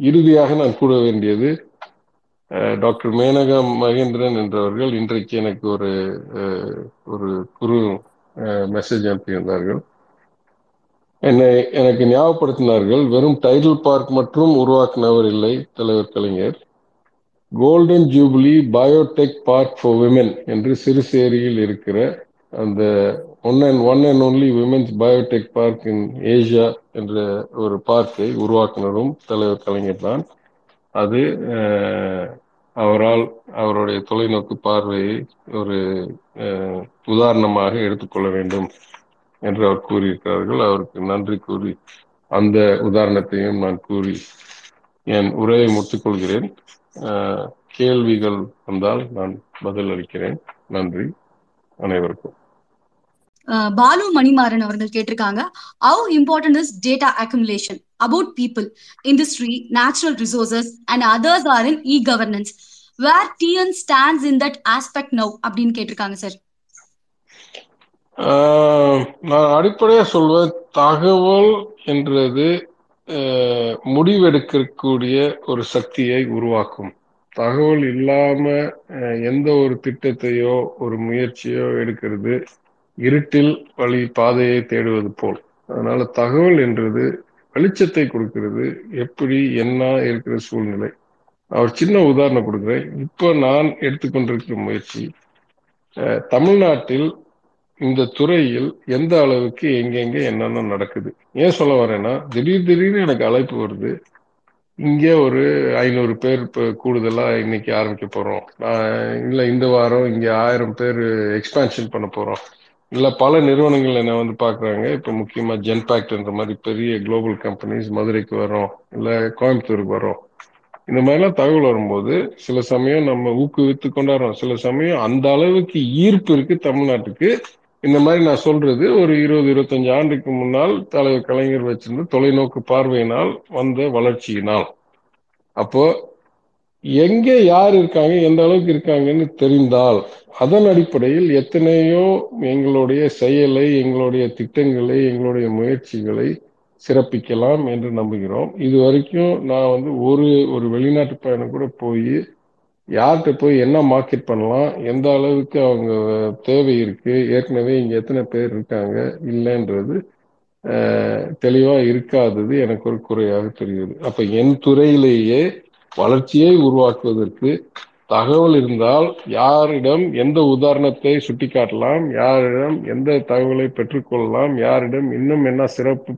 இறுதியாக நான் கூற வேண்டியது டாக்டர் மேனகா மகேந்திரன் என்றவர்கள் இன்றைக்கு எனக்கு ஒரு ஒரு குரு மெசேஜ் அனுப்பியிருந்தார்கள். என்னை எனக்கு ஞாபகப்படுத்தினார்கள் வெறும் டைட்டில் பார்க் மற்றும் உருவாக்கினவர் இல்லை தலைவர் Kalaignar. Golden jubilee biotech park for women என்று சிறுசேரியில் இருக்கிற அந்த one and one and only women's biotech park in Asia என்ற ஒரு பார்க்கை உருவாக்குனரும் தலைவர் கலைஞர் தான். அது அவரால் அவருடைய தொலைநோக்கு பார்வையை ஒரு உதாரணமாக எடுத்துக்கொள்ள வேண்டும் என்று அவர் கூறியிருக்கிறார்கள். அவருக்கு நன்றி கூறி அந்த உதாரணத்தையும் நான் கூறி என் உரையை முடித்துக்கொள்கிறேன் கேள்விகள் வந்தால் நான் பதில் அளிக்கிறேன். நன்றி. அனைவருக்கும். பாலு மணிமாறன் அவர்கள் கேட்டிருக்காங்க. How important is data accumulation about people industry natural resources and others are in e governance where TN stands in that aspect now அப்படின்னு கேட்டிருக்காங்க சார் நான் அடிப்படையாக சொல்வேன் தகவல் என்றது முடிவெடுக்கக்கூடிய ஒரு சக்தியை உருவாக்கும். தகவல் இல்லாம எந்த ஒரு திட்டத்தையோ ஒரு முயற்சியோ எடுக்கிறது இருட்டில் வழி பாதையை தேடுவது போல். அதனால தகவல் என்றது வெளிச்சத்தை கொடுக்கிறது எப்படி என்ன இருக்கிற சூழ்நிலை. அவர் சின்ன உதாரணம் கொடுக்குறேன். இப்போ நான் எடுத்துக்கொண்டிருக்கிற முயற்சி தமிழ்நாட்டில் இந்த துறையில் எந்த அளவுக்கு எங்கெங்க என்னென்ன நடக்குது? ஏன் சொல்ல வரேன்னா திடீர் திடீர்னு எனக்கு அழைப்பு வருது. இங்கே ஒரு ஐநூறு பேர் இப்போ கூடுதலாக இன்னைக்கு ஆரம்பிக்க போகிறோம் இல்லை இந்த வாரம் இங்கே ஆயிரம் பேர் எக்ஸ்பான்ஷன் பண்ண போகிறோம் இல்ல பல நிறுவனங்கள் என்ன வந்து பாக்குறாங்க. இப்ப முக்கியமா ஜென்பேக்ட்ன்ற மாதிரி பெரிய குளோபல் கம்பெனிஸ் மதுரைக்கு வரோம் இல்ல கோயம்புத்தூருக்கு வரோம் இந்த மாதிரிலாம் தகவல் வரும்போது சில சமயம் நம்ம ஊக்குவித்து கொண்டாடுறோம். சில சமயம் அந்த அளவுக்கு ஈர்ப்பு இருக்கு தமிழ்நாட்டுக்கு. இந்த மாதிரி நான் சொல்றது ஒரு இருபது இருபத்தஞ்சு ஆண்டுக்கு முன்னால் தலைவர் கலைஞர் வச்சிருந்த தொலைநோக்கு பார்வையினால் வந்த வளர்ச்சியினால். அப்போ எங்கே யார் இருக்காங்க எந்த அளவுக்கு இருக்காங்கன்னு தெரிந்தால் அதன் அடிப்படையில் எத்தனையோ எங்களுடைய செயலை எங்களுடைய திட்டங்களை எங்களுடைய முயற்சிகளை சிறப்பிக்கலாம் என்று நம்புகிறோம். இது வரைக்கும் நான் வந்து ஒரு ஒரு வெளிநாட்டு பயணம் கூட போய் யார்கிட்ட போய் என்ன மார்க்கெட் பண்ணலாம் எந்த அளவுக்கு அவங்க தேவை இருக்கு ஏற்கனவே இங்க எத்தனை பேர் இருக்காங்க இல்லைன்றது தெளிவா இருக்காதது எனக்கு ஒரு குறையாக தெரியுது. அப்ப என் துறையிலேயே வளர்ச்சியை உருவாக்குவதற்கு தகவல் இருந்தால் யாரிடம் எந்த உதாரணத்தை சுட்டிக்காட்டலாம் யாரிடம் எந்த தகவலை பெற்றுக்கொள்ளலாம் யாரிடம் இன்னும் என்ன சிறப்பு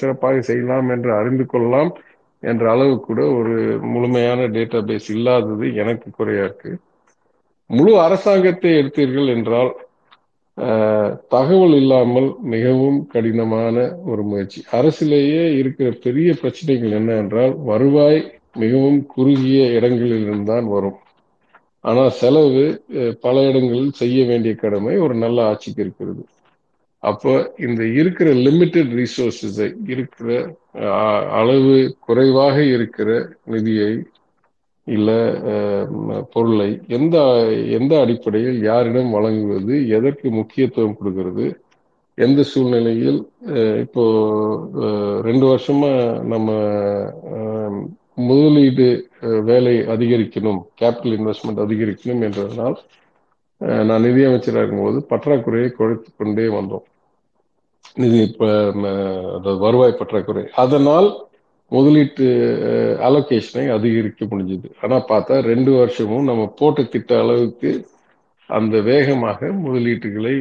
சிறப்பாக செய்யலாம் என்று அறிந்து கொள்ளலாம் என்ற அளவு கூட ஒரு முழுமையான டேட்டா பேஸ் இல்லாதது எனக்கு குறையா இருக்கு. முழு அரசாங்கத்தை எடுத்தீர்கள் என்றால் தகவல் இல்லாமல் மிகவும் கடினமான ஒரு முயற்சி. அரசிலேயே இருக்கிற பெரிய பிரச்சனைகள் என்ன என்றால் வருவாய் மிகவும் குறுகிய இடங்களிலிருந்து தான் வரும். ஆனால் செலவு பல இடங்களில் செய்ய வேண்டிய கடமை ஒரு நல்ல ஆட்சிக்கு இருக்கிறது. அப்போ இந்த இருக்கிற லிமிட்டெட் ரிசோர்ஸஸை இருக்கிற அளவு குறைவாக இருக்கிற நிதியை இல்லை பொருளை எந்த எந்த அடிப்படையில் யாரிடம் வழங்குவது எதற்கு முக்கியத்துவம் கொடுக்கிறது எந்த சூழ்நிலையில் இப்போ ரெண்டு வருஷமா நம்ம முதலீடு வேலை அதிகரிக்கணும் கேபிட்டல் இன்வெஸ்ட்மெண்ட் அதிகரிக்கணும் என்றதனால் நான் நிதியமைச்சராக இருக்கும்போது பற்றாக்குறையை குறைத்து கொண்டே வந்தோம். நிதி அதாவது வருவாய் பற்றாக்குறை. அதனால் முதலீட்டு அலோகேஷனை அதிகரிக்க முடிஞ்சது. ஆனால் பார்த்தா ரெண்டு வருஷமும் நம்ம போட்டு திட்ட அளவுக்கு அந்த வேகமாக முதலீட்டுகளை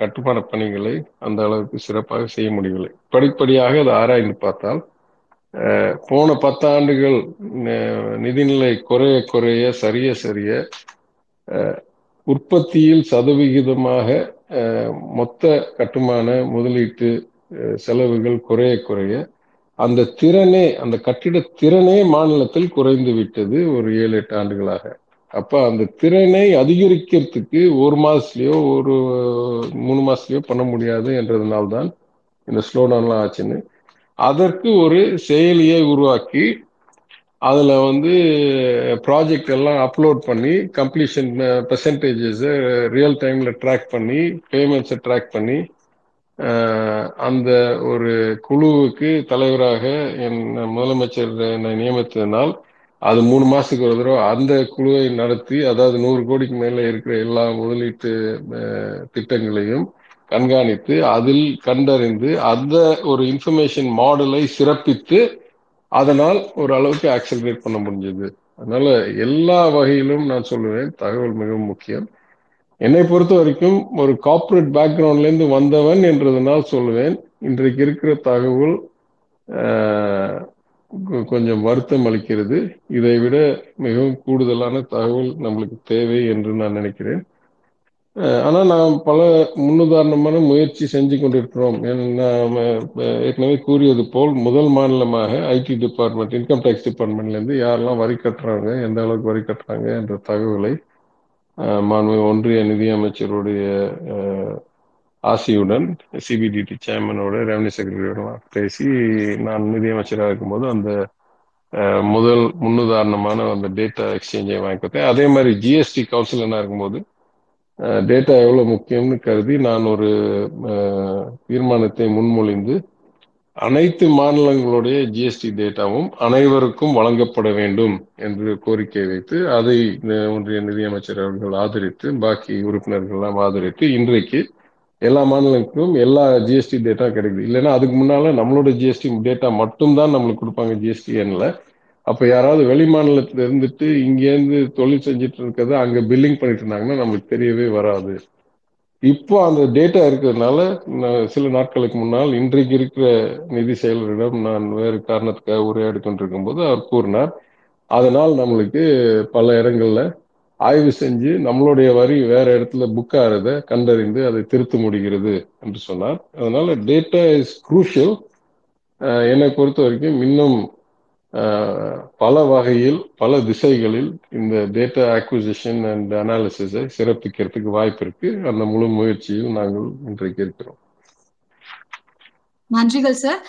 கட்டுமான பணிகளை அந்த அளவுக்கு சிறப்பாக செய்ய முடியவில்லை. படிப்படியாக அதை ஆராய்ந்து பார்த்தால் போன பத்தாண்டுகள் நிதிநிலை குறைய குறைய சரிய சரிய உற்பத்தியில் சதவிகிதமாக மொத்த கட்டுமான முதலீட்டு செலவுகள் குறைய குறைய அந்த திறனே அந்த கட்டிட திறனே மாநிலத்தில் குறைந்து விட்டது ஒரு ஏழு எட்டு ஆண்டுகளாக. அப்ப அந்த திறனை அதிகரிக்கிறதுக்கு ஒரு மாசத்துலயோ ஒரு மூணு மாசத்துலயோ பண்ண முடியாது என்றதுனால்தான் இந்த ஸ்லோடவுன்லாம் ஆச்சுன்னு அதற்கு ஒரு செயலியை உருவாக்கி அதில் வந்து ப்ராஜெக்ட் எல்லாம் அப்லோட் பண்ணி கம்ப்ளீஷன் பெர்சன்டேஜஸை ரியல் டைமில் ட்ராக் பண்ணி பேமெண்ட்ஸை ட்ராக் பண்ணி அந்த ஒரு குழுவுக்கு தலைவராக என் முதலமைச்சர் என்னை நியமித்ததினால் அது மூணு மாதத்துக்கு ஒரு தடவை அந்த குழுவை நடத்தி அதாவது நூறு கோடிக்கு மேலே இருக்கிற எல்லா முதலீட்டு திட்டங்களையும் கண்காணித்து அதில் கண்டறிந்து அந்த ஒரு இன்ஃபர்மேஷன் மாடலை சிறப்பித்து அதனால் ஒரு அளவுக்கு ஆக்சலரேட் பண்ண முடிஞ்சது. அதனால எல்லா வகையிலும் நான் சொல்லுவேன் தகவல் மிகவும் முக்கியம். என்னை பொறுத்த வரைக்கும் ஒரு கார்பரேட் பேக்ரவுண்ட்லேருந்து வந்தவன் என்றதுனால் சொல்லுவேன் இன்றைக்கு இருக்கிற தகவல் கொஞ்சம் வருத்தம் அளிக்கிறது. இதை விட மிகவும் கூடுதலான தகவல் நம்மளுக்கு தேவை என்று நான் நினைக்கிறேன். ஆனா நாம் பல முன்னுதாரணமான முயற்சி செஞ்சு கொண்டிருக்கிறோம். ஏன்னா, ஏற்கனவே கூறியது போல் முதல் மாநிலமாக ஐடி டிபார்ட்மெண்ட் இன்கம் டேக்ஸ் டிபார்ட்மெண்ட்லேருந்து யாரெல்லாம் வரி கட்டுறாங்க எந்த அளவுக்கு வரி கட்டுறாங்க என்ற தகவலை மாண்பு ஒன்றிய நிதியமைச்சருடைய ஆசியுடன் சிபிடிடி சேர்மனோட ரெவன்யூ செக்ரட்டரியோட பேசி நான் நிதியமைச்சராக இருக்கும்போது அந்த முதல் முன்னுதாரணமான அந்த டேட்டா எக்ஸ்சேஞ்சை வாங்கி கொடுத்தேன். அதே மாதிரி ஜிஎஸ்டி கவுன்சிலனா இருக்கும்போது டேட்டா எவ்வளவு முக்கியம்னு கருதி நான் ஒரு தீர்மானத்தை முன்மொழிந்து அனைத்து மாநிலங்களுடைய ஜிஎஸ்டி டேட்டாவும் அனைவருக்கும் வழங்கப்பட வேண்டும் என்று கோரிக்கை வைத்து அதை ஒன்றிய நிதியமைச்சர் அவர்கள் ஆதரித்து பாக்கி உறுப்பினர்கள் எல்லாம் ஆதரித்து இன்றைக்கு எல்லா மாநிலங்களுக்கும் எல்லா ஜிஎஸ்டி டேட்டா கிடைக்குது. இல்லைன்னா அதுக்கு முன்னால நம்மளோட ஜிஎஸ்டி டேட்டா மட்டும்தான் நம்மளுக்கு கொடுப்பாங்க ஜிஎஸ்டி அப்ப யாராவது வெளி மாநிலத்துல இருந்துட்டு இங்கேருந்து தொழில் செஞ்சுட்டு இருக்கிறத அங்க பில்லிங் பண்ணிட்டு இருந்தாங்கன்னா நம்மளுக்கு தெரியவே வராது. இப்போ அந்த டேட்டா இருக்கிறதுனால நான் சில நாட்களுக்கு முன்னால் இன்றைக்கு இருக்கிற நிதி செயலரிடம் நான் வேறு காரணத்துக்காக உரையாடி கொண்டிருக்கும் போது அவர் கூறினார் அதனால் நம்மளுக்கு பல இடங்கள்ல ஆய்வு செஞ்சு நம்மளுடைய வரி வேற இடத்துல புக் ஆகிறத கண்டறிந்து அதை திருத்த முடிகிறது என்று சொன்னார். அதனால டேட்டா இஸ் குரூஷியல் என்னை பொறுத்த வரைக்கும் இன்னும் பல வகையில் பல திசைகளில் இந்த டேட்டா அக்விசிஷன் அண்ட் அனாலிசிஸை சிறப்பிக்கிறதுக்கு வாய்ப்பு இருக்கு. அந்த முழு முயற்சியில் நாங்கள் இன்றைக்கு இருக்கிறோம். நன்றிகள் சார்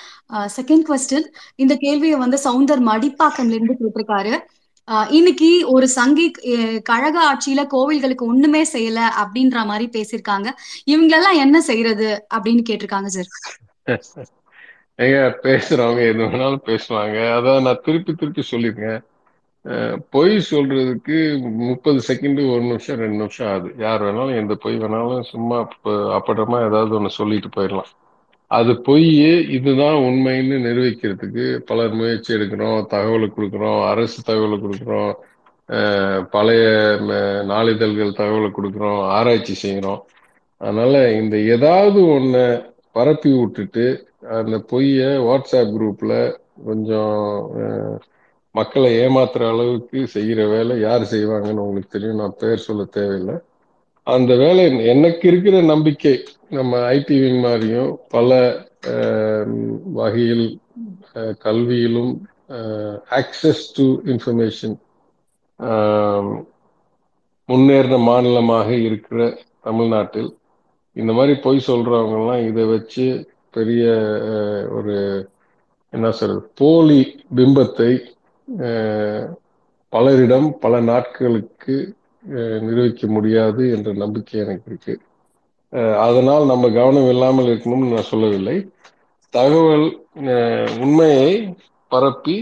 செகண்ட் கொஸ்டின் இந்த கேள்வியை வந்து சவுந்தர் மடிப்பாக்கம்ல இருந்து கேட்டிருக்காரு இன்னைக்கு ஒரு சங்கி கழக ஆட்சியில கோவில்களுக்கு ஒண்ணுமே செய்யல அப்படின்ற மாதிரி பேசியிருக்காங்க. இவங்களெல்லாம் என்ன செய்யறது அப்படின்னு கேட்டிருக்காங்க சார் ஏங்க பேசுறவங்க எது வேணாலும் பேசுவாங்க. அதான் நான் திருப்பி திருப்பி சொல்லிருக்கேன் அஹ், பொய் சொல்றதுக்கு முப்பது செகண்ட் ஒரு நிமிஷம் ரெண்டு நிமிஷம் ஆகுது. யார் வேணாலும் எந்த பொய் வேணாலும் சும்மா ப- அப்பட்டமா ஏதாவது ஒன்று சொல்லிட்டு போயிடலாம். அது பொய் இதுதான் உண்மைன்னு நிரூபிக்கிறதுக்கு பலர் முயற்சி எடுக்கிறோம் தகவலை கொடுக்குறோம் அரசு தகவலை கொடுக்குறோம் அஹ், பழைய ம- நாளிதழ்கள் தகவலை கொடுக்குறோம் ஆராய்ச்சி செய்கிறோம். அதனால இந்த ஏதாவது ஒன்றை பரப்பி விட்டுட்டு அந்த பொய்யை வாட்ஸ்அப் குரூப்ல கொஞ்சம் மக்களை ஏமாத்துற அளவுக்கு செய்யற வேலை யார் செய்வாங்கன்னு உங்களுக்கு தெரியும். நான் பெயர் சொல்ல தேவையில்லை. அந்த வேலை எனக்கு இருக்கிற நம்பிக்கை நம்ம ஐடி விங் மாதிரியும் பல வகையில் கல்வியிலும் ஆக்சஸ் டு இன்ஃபர்மேஷன் முன்னேறின மாநிலமாக இருக்கிற தமிழ்நாட்டில். இந்த மாதிரி பொய் சொல்றவங்கெல்லாம் இதை வச்சு பெரிய ஒரு என்ன சொல்றது போலி பிம்பத்தை பலரிடம் பல நாட்களுக்கு நிரூபிக்க முடியாது என்ற நம்பிக்கை எனக்கு இருக்கு. அதனால் நம்ம கவனம் இல்லாமல் இருக்கணும்னு நான் சொல்லவில்லை. தகவல் உண்மையை பரப்பி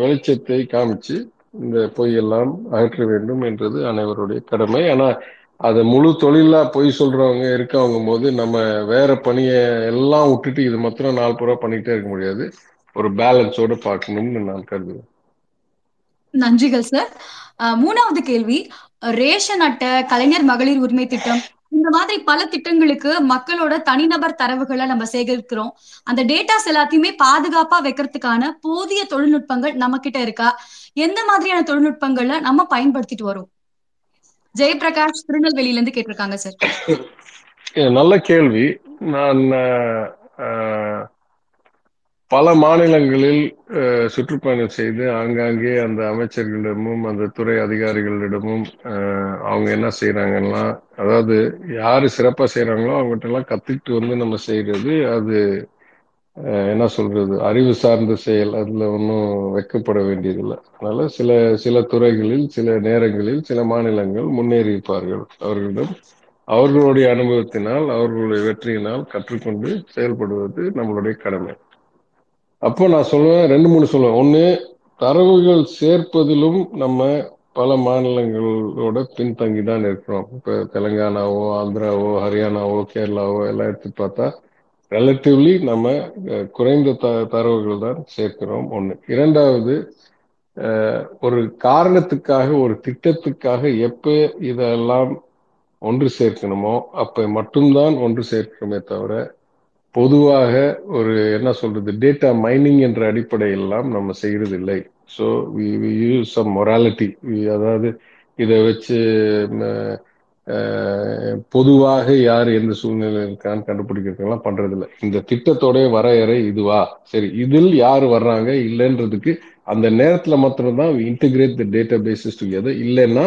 வெளிச்சத்தை காமிச்சு இந்த பொய்யெல்லாம் அகற்ற வேண்டும் என்றது அனைவருடைய கடமை. ஆனா அதை முழு தொழிலா பொய் சொல்றவங்க இருக்கவங்க போது நம்ம வேற பணியை எல்லாம் விட்டுட்டு இது மாத்திரம் நாள் பூரா பண்ணிட்டே இருக்க முடியாது. ஒரு பேலன்ஸோட பார்க்கணும்னு நான் கருதுவேன் நன்றிகள் சார் மூணாவது கேள்வி. ரேஷன் அட்டை கலைஞர் மகளிர் உரிமை திட்டம் இந்த மாதிரி பல திட்டங்களுக்கு மக்களோட தனிநபர் தரவுகளை நம்ம சேகரிக்கிறோம். அந்த டேட்டாஸ் எல்லாத்தையுமே பாதுகாப்பா வைக்கிறதுக்கான போதிய தொழில்நுட்பங்கள் நம்ம கிட்ட இருக்கா? எந்த மாதிரியான தொழில்நுட்பங்களை நம்ம பயன்படுத்திட்டு வரோம்? ஜெயபிரகாஷ் திருநெல்வேலியில இருந்து கேட்டிருக்காங்க சார். நல்ல கேள்வி. நான் பல மாநிலங்களில் அஹ், சுற்றுப்பயணம் செய்து ஆங்காங்கே அந்த அமைச்சர்களிடமும் அந்த துறை அதிகாரிகளிடமும் அவங்க என்ன செய்யறாங்கன்னா அதாவது யாரு சிறப்பா செய்யறாங்களோ அவங்ககிட்ட எல்லாம் கத்துக்கிட்டு வந்து நம்ம செய்யறது அது என்ன சொல்றது அறிவு சார்ந்த செயல் அதுல ஒன்றும் வெக்கப்பட வேண்டியதில்லை. அதனால சில சில துறைகளில் சில நேரங்களில் சில மாநிலங்கள் முன்னேறியிருப்பார்கள். அவர்களிடம் அவர்களுடைய அனுபவத்தினால் அவர்களுடைய வெற்றியினால் கற்றுக்கொண்டு செயல்படுவது நம்மளுடைய கடமை. அப்போ நான் சொல்லுவேன் ரெண்டு மூணு சொல்லுவேன். ஒன்று தரவுகள் சேர்ப்பதிலும் நம்ம பல மாநிலங்களோட பின்தங்கி தான் இருக்கிறோம். இப்போ தெலுங்கானாவோ ஆந்திராவோ ஹரியானாவோ கேரளாவோ எல்லாம் எடுத்து பார்த்தா ரிலேட்டிவ்லி நம்ம குறைந்த த தரவுகள் தான் சேர்க்கிறோம். ஒன்று இரண்டாவது ஒரு காரணத்துக்காக ஒரு திட்டத்துக்காக எப்போ இதெல்லாம் ஒன்று சேர்க்கணுமோ அப்போ மட்டும்தான் ஒன்று சேர்க்கணுமே தவிர பொதுவாக ஒரு என்ன சொல்றது டேட்டா மைனிங் என்ற அடிப்படையெல்லாம் நம்ம செய்கிறது இல்லை ஸோ யூஸ் சம் மொராலிட்டி அதாவது இதை வச்சு பொதுவாக யார் எந்த சூழ்நிலை இருக்கான்னு கண்டுபிடிக்கிறதுக்கெல்லாம் பண்றது இல்லை இந்த திட்டத்தோடைய வரையறை இதுவா? சரி இதில் யார் வர்றாங்க இல்லைன்றதுக்கு அந்த நேரத்தில் மாத்திரம்தான் integrate the databases together இல்லைன்னா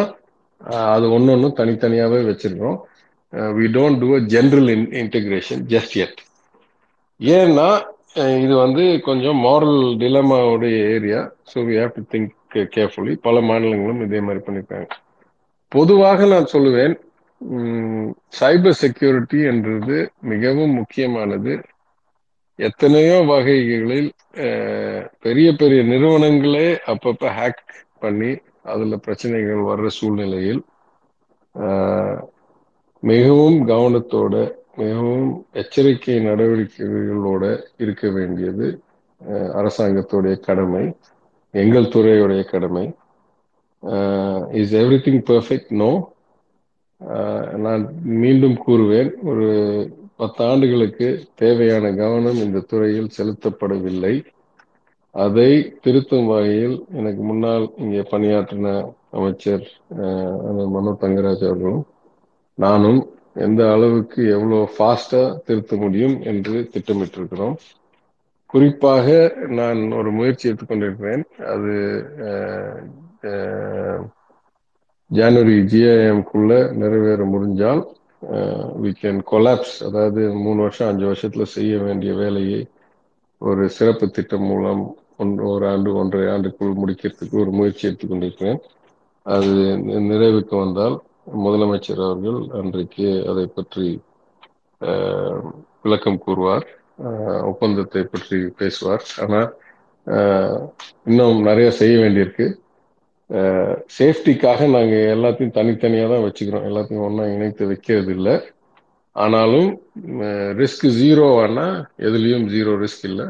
அது ஒன்று ஒன்று தனித்தனியாகவே வச்சிருக்கிறோம். We don't do a general in integration just yet ஏன்னா இது வந்து கொஞ்சம் moral டிலமாவுடைய area so we have to think carefully பல மாநிலங்களும் இதே மாதிரி பண்ணியிருக்காங்க பொதுவாக நான் சொல்லுவேன் சைபர் செக்யூரிட்டி என்றது மிகவும் முக்கியமானது. எத்தனையோ வகைகளில் பெரிய பெரிய நிறுவனங்களே அப்பப்ப ஹேக் பண்ணி அதுல பிரச்சனைகள் வர்ற சூழ்நிலையில் மிகவும் கவனத்தோட மிகவும் எச்சரிக்கை நடவடிக்கைகளோட இருக்க வேண்டியது அரசாங்கத்துடைய கடமை எங்கள் துறையுடைய கடமை. Is everything perfect no நான் மீண்டும் கூறுவேன் ஒரு பத்து ஆண்டுகளுக்கு தேவையான கவனம் இந்த துறையில் செலுத்தப்படவில்லை. அதை திருத்தும் வகையில் எனக்கு முன்னால் இங்கே பணியாற்றின அமைச்சர் மனோ தங்கராஜ் அவர்களும் நானும் எந்த அளவுக்கு எவ்வளோ ஃபாஸ்டா திருத்த முடியும் என்று திட்டமிட்டிருக்கிறோம். குறிப்பாக நான் ஒரு முயற்சி எடுத்துக்கொண்டிருக்கிறேன். அது ஜனவரி ஜிஐஎம்குள்ள நிறைவேற முடிஞ்சால் வி கேன் கொலாப்ஸ் அதாவது மூணு வருஷம் அஞ்சு வருஷத்துல செய்ய வேண்டிய வேலையை ஒரு சிறப்பு திட்டம் மூலம் ஒன்று ஒரு ஆண்டு ஒன்றரை ஆண்டுக்குள் முடிக்கிறதுக்கு ஒரு முயற்சி எடுத்துக்கொண்டிருக்கிறேன் அது நிறைவுக்கு வந்தால் முதலமைச்சர் அவர்கள் அன்றைக்கு அதை பற்றி விளக்கம் கூறுவார். ஒப்பந்தத்தை பற்றி பேசுவார். ஆனால் இன்னும் நிறைய செய்ய வேண்டியிருக்கு. சேஃப்டிக்காக நாங்கள் எல்லாத்தையும் தனித்தனியாக தான் வச்சுக்கிறோம். எல்லாத்தையும் ஒன்றா இணைத்து வைக்கிறது இல்லை ஆனாலும் ரிஸ்க் ஜீரோ ஆனால் எதுலேயும் ஜீரோ ரிஸ்க் இல்லை.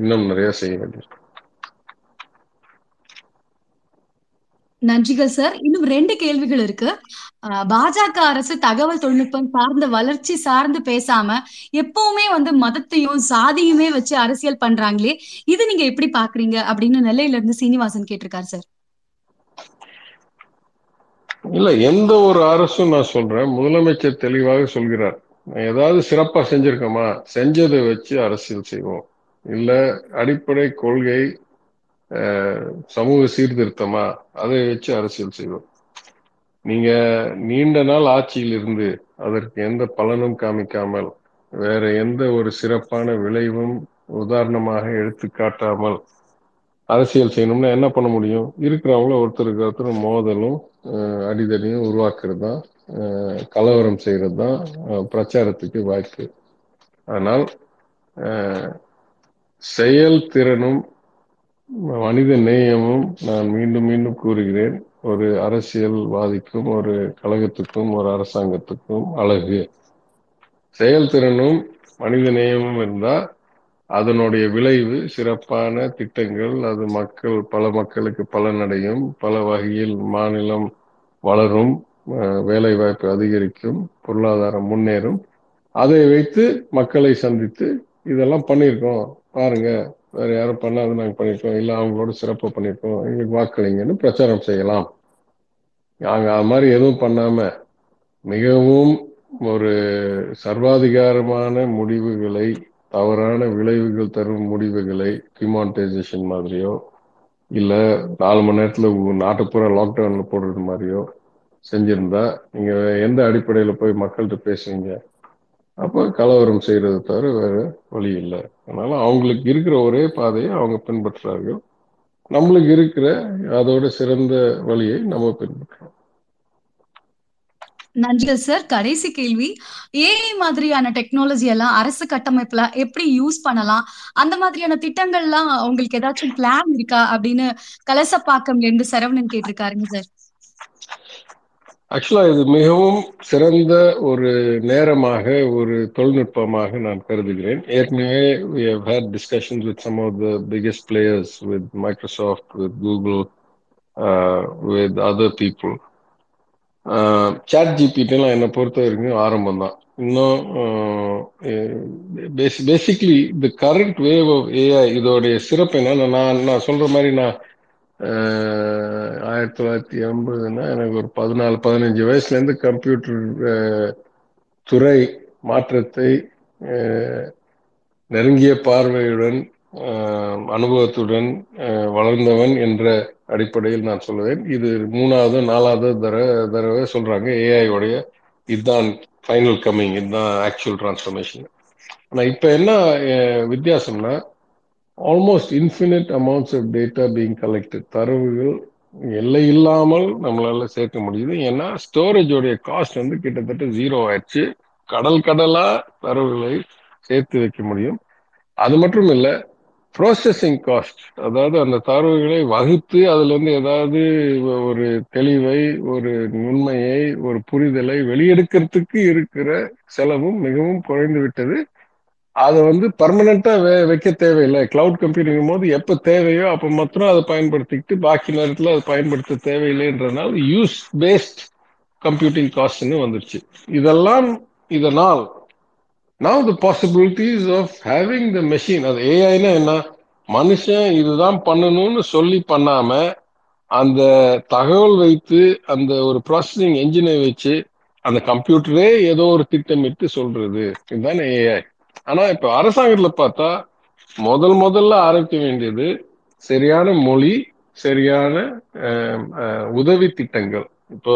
இன்னும் நிறையா செய்ய வேண்டியிருக்கு. நன்றிகள் சார் இன்னும் ரெண்டு கேள்விகள் இருக்கு. பாஜக அரசு தகவல் தொழில்நுட்பம் சார்ந்த வளர்ச்சி சார்ந்து பேசாம எப்பவுமே வந்து மதத்தையும் சாதியுமே வச்சு அரசியல் பண்றாங்களே இது நீங்க எப்படி பாக்குறீங்க அப்படின்னு நெல்லையில இருந்து சீனிவாசன் கேட்டிருக்காரு சார் இல்ல எந்த ஒரு அரசும் நான் சொல்றேன். முதலமைச்சர் தெளிவாக சொல்கிறார். ஏதாவது சிறப்பா செஞ்சிருக்கோமா? செஞ்சதை வச்சு அரசியல் செய்வோம். இல்ல அடிப்படை கொள்கை சமூக சீர்திருத்தமா அதை வச்சு அரசியல் செய்வோம். நீங்க நீண்ட நாள் ஆட்சியில் இருந்து அதற்கு எந்த பலனும் காமிக்காமல் வேற எந்த ஒரு சிறப்பான விளைவும் உதாரணமாக எடுத்து காட்டாமல் அரசியல் செய்யணும்னா என்ன பண்ண முடியும்? இருக்கிறவங்கள ஒருத்தருக்கு ஒருத்தர் மோதலும் அடிதடியும் உருவாக்குறது தான் கலவரம் செய்யறது தான் பிரச்சாரத்துக்கு வாய்ப்பு. ஆனால் செயல்திறனும் மனித நேயமும் நான் மீண்டும் மீண்டும் கூறுகிறேன். ஒரு அரசியல்வாதிக்கும் ஒரு கழகத்துக்கும் ஒரு அரசாங்கத்துக்கும் அழகு. செயல்திறனும் மனித நேயமும் இருந்தா அதனுடைய விளைவு சிறப்பான திட்டங்கள் அது மக்கள் பல மக்களுக்கு பலனடையும் பல வகையில் மாநிலம் வளரும் வேலை வாய்ப்பு அதிகரிக்கும் பொருளாதாரம் முன்னேறும். அதை வைத்து மக்களை சந்தித்து இதெல்லாம் பண்ணியிருக்கோம். பாருங்க. வேற யாரும் பண்ணாத நாங்கள் பண்ணியிருக்கோம் இல்லை அவங்களோட சிறப்பாக பண்ணியிருக்கோம் எங்களுக்கு வாக்களிங்கன்னு பிரச்சாரம் செய்யலாம். நாங்கள் அது மாதிரி எதுவும் பண்ணாம மிகவும் ஒரு சர்வாதிகாரமான முடிவுகளை தவறான விளைவுகள் தரும் முடிவுகளை டிமானிட்டைசேஷன் மாதிரியோ இல்ல நாலு மணி நேரத்துல நாட்டுப்புற லாக்டவுன்ல போடுறது மாதிரியோ செஞ்சிருந்தா நீங்க எந்த அடிப்படையில போய் மக்கள்கிட்ட பேசுவீங்க அப்போ கலவரம் செய்யறது தவிர வேற வழி இல்லை. அதனால அவங்களுக்கு இருக்கிற ஒரே பாதையை அவங்க பின்பற்றுறார்கள். நம்மளுக்கு இருக்கிற அதோட சிறந்த வழியை நம்ம பின்பற்றோம். நன்றிகள் சார். கடைசி கேள்வி. ஏஐ மாதிரியான டெக்னாலஜி எல்லாம் அரசு கட்டமைப்புல எப்படி யூஸ் பண்ணலாம்? அந்த மாதிரியான திட்டங்கள்லாம் உங்களுக்கு ஏதாச்சும் பிளான் இருக்கா அப்படின்னு கலசப்பாக்கம் என்று சரவணன் கேட்டிருக்காருங்க சார். ஆக்சுவலாக இது மிகவும் சிறந்த ஒரு நேரமாக ஒரு தொழில்நுட்பமாக நான் கருதுகிறேன் ஏற்கனவே we have had discussions with some of the biggest players with Microsoft with Google with other people people. Uh, சாட் ஜிபிடிலாம் என்னை பொறுத்த வரைக்கும் ஆரம்பம் தான் இன்னும் basically the current wave of AI இதோடைய சிறப்பு என்ன நான் நான் சொல்ற மாதிரி நான் ஆயிரத்தி தொள்ளாயிரத்தி எண்பதுன்னா எனக்கு ஒரு பதினாலு பதினஞ்சு வயசுலேருந்து கம்ப்யூட்டர் துறை மாற்றத்தை நெருங்கிய பார்வையுடன் அனுபவத்துடன் வளர்ந்தவன் என்ற அடிப்படையில் நான் சொல்லுவேன். இது மூணாவது நாலாவது தர தடவை சொல்றாங்க. ஏஐயோடைய இதுதான் ஃபைனல் கம்மிங் இதுதான் ஆக்சுவல் டிரான்ஸ்ஃபர்மேஷன் ஆனால் இப்போ என்ன வித்தியாசம்னா almost infinite amounts of data being collected தரவுகள் எல்லை இல்லாமல் நம்மளால சேர்க்க முடியுது. ஏன்னா ஸ்டோரேஜோடைய காஸ்ட் வந்து கிட்டத்தட்ட ஜீரோ ஆயிடுச்சு. கடல் கடலா தரவுகளை சேர்த்து வைக்க முடியும். அது மட்டும் இல்லை ப்ராசஸிங் காஸ்ட் அதாவது அந்த தரவுகளை வகுத்து அதுல இருந்து ஏதாவது ஒரு தெளிவை ஒரு உண்மையை ஒரு புரிதலை வெளியெடுக்கிறதுக்கு இருக்கிற செலவும் மிகவும் குறைந்து விட்டது. அதை வந்து பர்மனண்டா வைக்க தேவையில்லை. கிளவுட் கம்ப்யூட்டிங் போது எப்ப தேவையோ அப்ப மாத்திரம் அதை பயன்படுத்திக்கிட்டு பாக்கி நேரத்தில் அதை பயன்படுத்த தேவையில்லைன்றனால யூஸ் பேஸ்ட் கம்ப்யூட்டிங் காஸ்ட்னு வந்துருச்சு. இதெல்லாம் இதனால் now the possibilities of having the machine அது ஏஐனா என்ன? மனுஷன் இதுதான் பண்ணணும்னு சொல்லி பண்ணாம அந்த தகவல் வைத்து அந்த ஒரு ப்ராசஸிங் என்ஜினை வச்சு அந்த கம்ப்யூட்டரே ஏதோ ஒரு திட்டமிட்டு சொல்றது. இதுதான் ஏஐ ஆனா இப்ப அரசாங்கத்துல பார்த்தா முதல் முதல்ல ஆரம்பிக்க வேண்டியது சரியான மொழி சரியான உதவி திட்டங்கள். இப்போ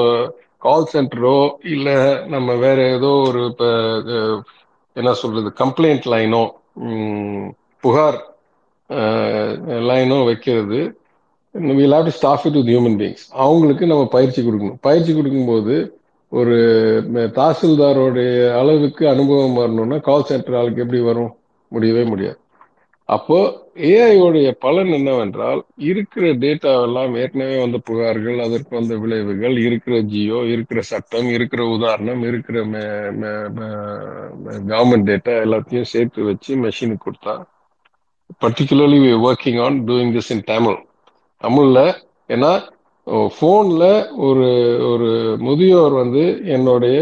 கால் சென்டரோ இல்ல நம்ம வேற ஏதோ ஒரு இப்ப என்ன சொல்றது கம்ப்ளைண்ட் லைனோ புகார் லைனோ வைக்கிறது will have to staff it with human beings அவங்களுக்கு நம்ம பயிற்சி கொடுக்கணும். பயிற்சி கொடுக்கும்போது ஒரு தாசில்தாரோடைய அளவுக்கு அனுபவம் வரணும்னா கால் சென்டர் ஆளுக்கு எப்படி வரும்? முடியவே முடியாது. அப்போ ஏஐயோடைய பலன் என்னவென்றால் இருக்கிற டேட்டாவெல்லாம் ஏற்கனவே வந்த புகார்கள் அதற்கு வந்த விளைவுகள் இருக்கிற ஜியோ இருக்கிற சட்டம் இருக்கிற உதாரணம் இருக்கிற கவர்மெண்ட் டேட்டா எல்லாத்தையும் சேர்த்து வச்சு மெஷினுக்கு கொடுத்தா particularly working on doing this in Tamil தமிழ்ல ஏன்னா ஃபோனில் ஒரு ஒரு முதியோர் வந்து என்னுடைய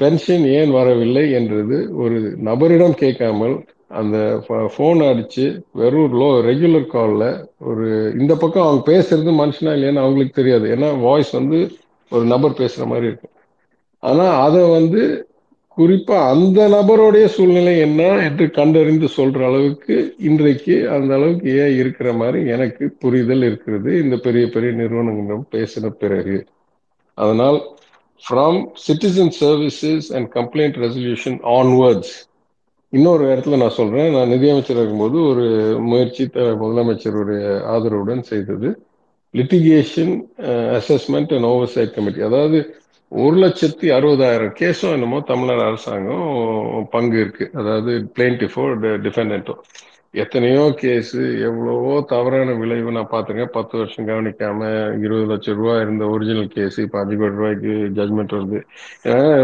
பென்ஷன் ஏன் வரவில்லை என்றது ஒரு நபரிடம் கேட்காமல் அந்த ஃபோன் அடித்து வெறும் லோ ரெகுலர் காலில் ஒரு இந்த பக்கம் அவங்க பேசுறது மனுஷனா இல்லையான்னு அவங்களுக்கு தெரியாது. ஏன்னா வாய்ஸ் வந்து ஒரு நபர் பேசுகிற மாதிரி இருக்கும். ஆனால் அதை வந்து குறிப்பா அந்த நபருடைய சூழ்நிலை என்ன என்று கண்டறிந்து சொல்ற அளவுக்கு இன்றைக்கு அந்த அளவுக்கு ஏன் இருக்கிற மாதிரி எனக்கு புரிதல் இருக்கிறது. இந்த பெரிய பெரிய நிறுவனங்களிடம் பேசின பிறகு. அதனால் from citizen services and complaint resolution onwards இன்னொரு இடத்துல நான் சொல்றேன். நான் நிதியமைச்சர் இருக்கும்போது ஒரு முயற்சி முதலமைச்சருடைய ஆதரவுடன் செய்தது. Litigation assessment and oversight committee அதாவது ஒரு லட்சத்தி அறுபதாயிரம் கேஸும் என்னமோ தமிழ்நாடு அரசாங்கம் பங்கு இருக்கு. அதாவது பிளேன்டிஃபோ டிஃபெண்டோ எத்தனையோ கேஸு எவ்வளவோ தவறான விளைவு நான் பார்த்துருக்கேன். பத்து வருஷம் கவனிக்காம இருபது லட்சம் ரூபா இருந்த ஒரிஜினல் கேஸ் இப்போ அஞ்சு கோடி ரூபாய்க்கு ஜட்மெண்ட் வருது.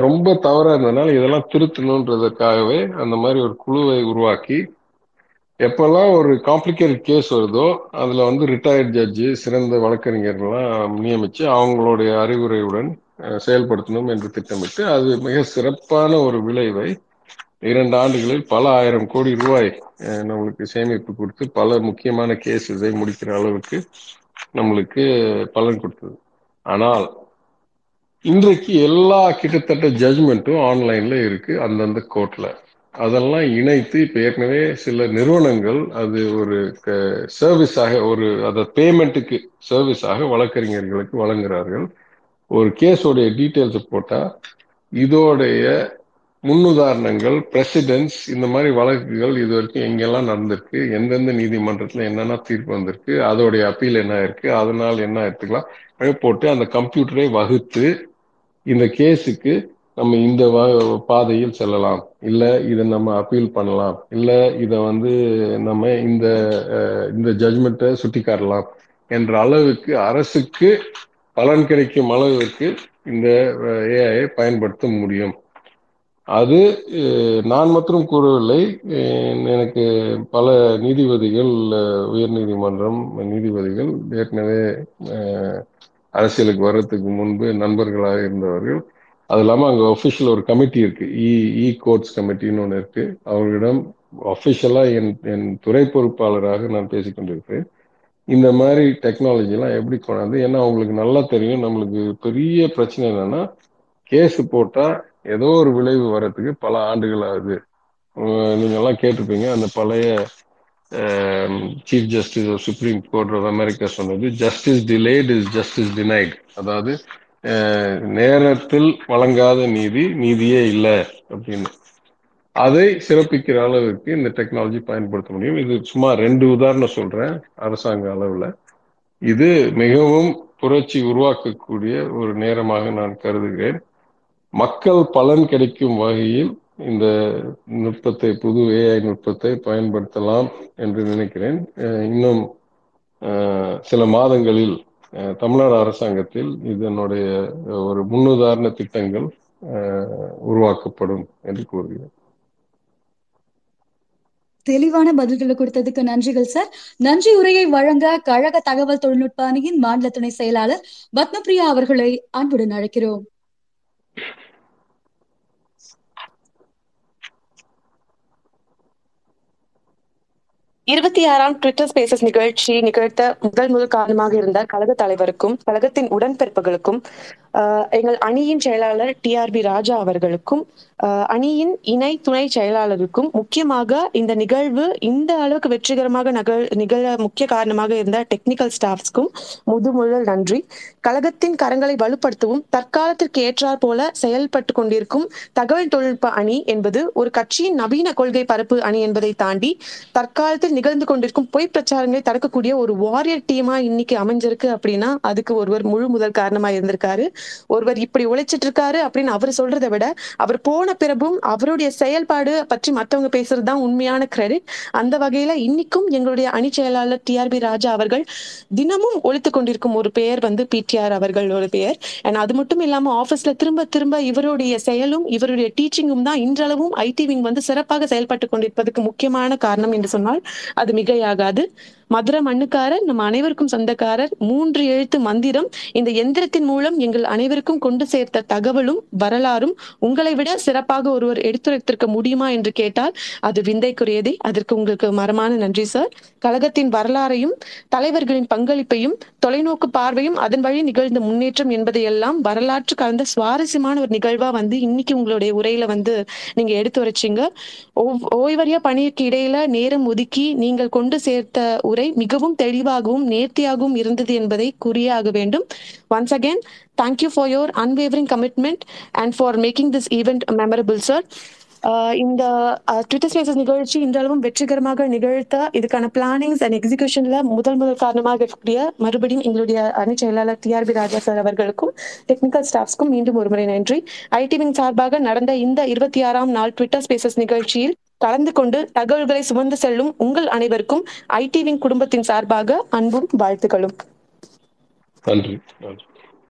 ரொம்ப தவறா இருந்ததுனால இதெல்லாம் திருத்தணுன்றதுக்காகவே அந்த மாதிரி ஒரு குழுவை உருவாக்கி எப்பெல்லாம் ஒரு காம்ப்ளிகேட்டட் கேஸ் வருதோ அதுல வந்து ரிட்டையர்ட் ஜட்ஜு சிறந்த வழக்கறிஞர்கள்லாம் நியமிச்சு அவங்களுடைய அறிவுரையுடன் செயல்படுத்தணும் என்று திட்டமிட்டு அது மிக சிறப்பான ஒரு விளைவை இரண்டு ஆண்டுகளில் பல ஆயிரம் கோடி ரூபாய் நம்மளுக்கு சேமிப்பு கொடுத்து பல முக்கியமான கேஸஸை முடிக்கிற அளவுக்கு நம்மளுக்கு பலன் கொடுத்தது. ஆனால் இன்றைக்கு எல்லா கிட்டத்தட்ட ஜட்மெண்ட்டும் ஆன்லைன்ல இருக்கு அந்தந்த கோர்ட்ல அதெல்லாம் இணைத்து இப்போ ஏற்கனவே சில நிறுவனங்கள் அது ஒரு சர்வீஸாக ஒரு அதை பேமெண்ட்டுக்கு சர்வீஸாக வழக்கறிஞர்களுக்கு வழங்குகிறார்கள் ஒரு கேஸோடைய டீட்டெயில்ஸ் போட்டால் இதோடைய முன்னுதாரணங்கள் பிரசிடென்ட்ஸ் இந்த மாதிரி வழக்குகள் இது வரைக்கும் எங்கெல்லாம் நடந்திருக்கு எந்தெந்த நீதிமன்றத்தில் என்னென்ன தீர்ப்பு வந்திருக்கு அதோடைய அப்பீல் என்ன இருக்கு அதனால் என்ன எடுத்துக்கலாம் போட்டு அந்த கம்ப்யூட்டரை வகுத்து இந்த கேஸுக்கு நம்ம இந்த பாதையில் செல்லலாம். இல்லை இதை நம்ம அப்பீல் பண்ணலாம். இல்லை இதை வந்து நம்ம இந்த இந்த ஜட்மெண்ட்டை சுட்டி காட்டலாம் என்ற அளவுக்கு அரசுக்கு பலன் கிடைக்கும் அளவிற்கு இந்த ஏஐ பயன்படுத்த முடியும். அது நான் மற்றும் கூறவில்லை. எனக்கு பல நீதிபதிகள் உயர் நீதிமன்றம் நீதிபதிகள் ஏற்கனவே அரசியலுக்கு வர்றதுக்கு முன்பு நண்பர்களாக இருந்தவர்கள். அது இல்லாமல் அங்கே ஒஃபிஷியல் ஒரு கமிட்டி இருக்கு. இ இ கோர்ட்ஸ் கமிட்டின்னு ஒன்று இருக்கு. அவர்களிடம் அஃபிஷியலாக என் என் துறை பொறுப்பாளராக நான் பேசிக்கொண்டிருக்கிறேன். இந்த மாதிரி டெக்னாலஜிலாம் எப்படி கொண்டாந்து ஏன்னா அவங்களுக்கு நல்லா தெரியும் நம்மளுக்கு பெரிய பிரச்சனை என்னன்னா கேஸ் போட்டால் ஏதோ ஒரு விளைவு வர்றதுக்கு பல ஆண்டுகள் ஆகுது. நீங்கள்லாம் கேட்டிருப்பீங்க அந்த பழைய chief justice of supreme court of America சொன்னது justice delayed is justice denied அதாவது நேரத்தில் வழங்காத நீதி நீதியே இல்லை அப்படின்னு. அதை சிறப்பிக்கிற அளவுக்கு இந்த டெக்னாலஜி பயன்படுத்த முடியும். இது சும்மா ரெண்டு உதாரணம் சொல்றேன் அரசாங்க அளவுல. இது மிகவும் புரட்சி உருவாக்கக்கூடிய ஒரு நேரமாக நான் கருதுகிறேன். மக்கள் பலன் கிடைக்கும் வகையில் இந்த நுட்பத்தை புது ஏஐ நுட்பத்தை பயன்படுத்தலாம் என்று நினைக்கிறேன். இன்னும் சில மாதங்களில் தமிழ்நாடு அரசாங்கத்தில் இதனுடைய ஒரு முன்னுதாரண திட்டங்கள் உருவாக்கப்படும் என்று கூறுகிறேன். தெளிவான பதில்களை கொடுத்ததுக்கு நன்றிகள் சார் நன்றி உரையை வழங்க கழக தகவல் தொழில்நுட்ப அணியின் மாநில துணை செயலாளர் பத்மபிரியா அவர்களை அன்புடன் அழைக்கிறோம். இருபத்தி ஆறாம் ட்விட்டர் ஸ்பேசஸ் நிகழ்ச்சி நிகழ்த்த முதல் முதல் காரணமாக இருந்த கழக தலைவருக்கும் கழகத்தின் உடன்பிறப்புகளுக்கும் எங்கள் அணியின் செயலாளர் டி ஆர் பி ராஜா அவர்களுக்கும் அணியின் இணை துணை செயலாளருக்கும் முக்கியமாக இந்த நிகழ்வு இந்த அளவுக்கு வெற்றிகரமாக நகழ் நிகழ முக்கிய காரணமாக இருந்த டெக்னிக்கல் ஸ்டாஃப்ஸ்க்கும் முதுமுழல் நன்றி. கழகத்தின் கரங்களை வலுப்படுத்தவும் தற்காலத்திற்கு ஏற்றாற் போல செயல்பட்டு கொண்டிருக்கும் தகவல் தொழில்நுட்ப அணி என்பது ஒரு கட்சியின் நவீன கொள்கை பரப்பு அணி என்பதை தாண்டி தற்காலத்தில் நிகழ்ந்து கொண்டிருக்கும் பொய் பிரச்சாரங்களை தடுக்கக்கூடிய ஒரு வாரியர் டீமா இன்னைக்கு அமைஞ்சிருக்கு அப்படின்னா அதுக்கு ஒருவர் முழு முதல் காரணமா இருந்திருக்காரு. ஒருவர் இப்படி உழைச்சிட்டு இருக்காரு அப்படின்னு அவர் சொல்றதை விட அவர் போன பிறகும் அவருடைய செயல்பாடு பற்றி மற்றவங்க பேசுறது தான் உண்மையான கிரெடிட் அந்த வகையில இன்னைக்கும் எங்களுடைய அணி செயலாளர் டிஆர்பி பி ராஜா அவர்கள் தினமும் ஒழித்து கொண்டிருக்கும் ஒரு பெயர் வந்து பிடிஆர் அவர்களோட பெயர். அண்ட் அது மட்டும் இல்லாம ஆபீஸ்ல திரும்ப திரும்ப இவருடைய செயலும் இவருடைய டீச்சிங்கும் தான் இன்றளவும் ஐடி விங் வந்து சிறப்பாக செயல்பட்டு கொண்டிருப்பதற்கு முக்கியமான காரணம் என்று சொன்னால் அது மிகையாகாது. மதுரை மண்ணுக்காரர் நம் அனைவருக்கும் சொந்தக்காரர் மூன்று எழுத்து மந்திரம். இந்த எந்திரத்தின் மூலம் எங்கள் அனைவருக்கும் கொண்டு சேர்த்த தகவலும் வரலாறும் உங்களை விட சிறப்பாக ஒருவர் எடுத்துரைத்திருக்க முடியுமா என்று கேட்டால் அது விந்தைக்குரியதே. அதற்கு உங்களுக்கு மரமான நன்றி சார். கழகத்தின் வரலாறையும் தலைவர்களின் பங்களிப்பையும் தொலைநோக்கு பார்வையும் அதன் வழி நிகழ்ந்த முன்னேற்றம் என்பதையெல்லாம் வரலாற்று கலந்த சுவாரஸ்யமான ஒரு நிகழ்வா வந்து இன்னைக்கு உங்களுடைய உரையில வந்து நீங்க எடுத்து வச்சீங்க. ஓய்வறியா பணிக்கு இடையில நேரம் ஒதுக்கி நீங்கள் கொண்டு சேர்த்த உரை உரை மிகவும் தெளிவாகவும் நேர்த்தியாகவும் இருந்தது என்பதை கூறியாக வேண்டும். Once again thank you for your unwavering commitment and for making this event memorable sir இந்த ட்விட்டர் ஸ்பேசஸ் நிகழ்ச்சி இன்றளவும் வெற்றிகரமாக நிகழ்த்த இதுக்கான பிளானிங்ஸ் அண்ட் எக்ஸிகியூஷன்ல முதல் முதல் காரணமாக இருக்கக்கூடிய மறுபடியும் எங்களுடைய அணி செயலாளர் டிஆர்பி ராஜா சார் அவர்களுக்கும் டெக்னிக்கல் ஸ்டாஃப்ஸ்க்கும் மீண்டும் ஒருமுறை நன்றி. ஐடிவின் சார்பாக நடந்த இந்த இருபத்தி ஆறாம் நாள் ட்விட்டர் ஸ்பேசஸ் நிகழ்ச்சியில் கலந்து கொண்டு தகவல்களை சுமந்து செல்லும் உங்கள் அனைவருக்கும் ஐடிவிங் குடும்பத்தின் சார்பாக அன்பும் வாழ்த்துக்களும். நன்றி நன்றி.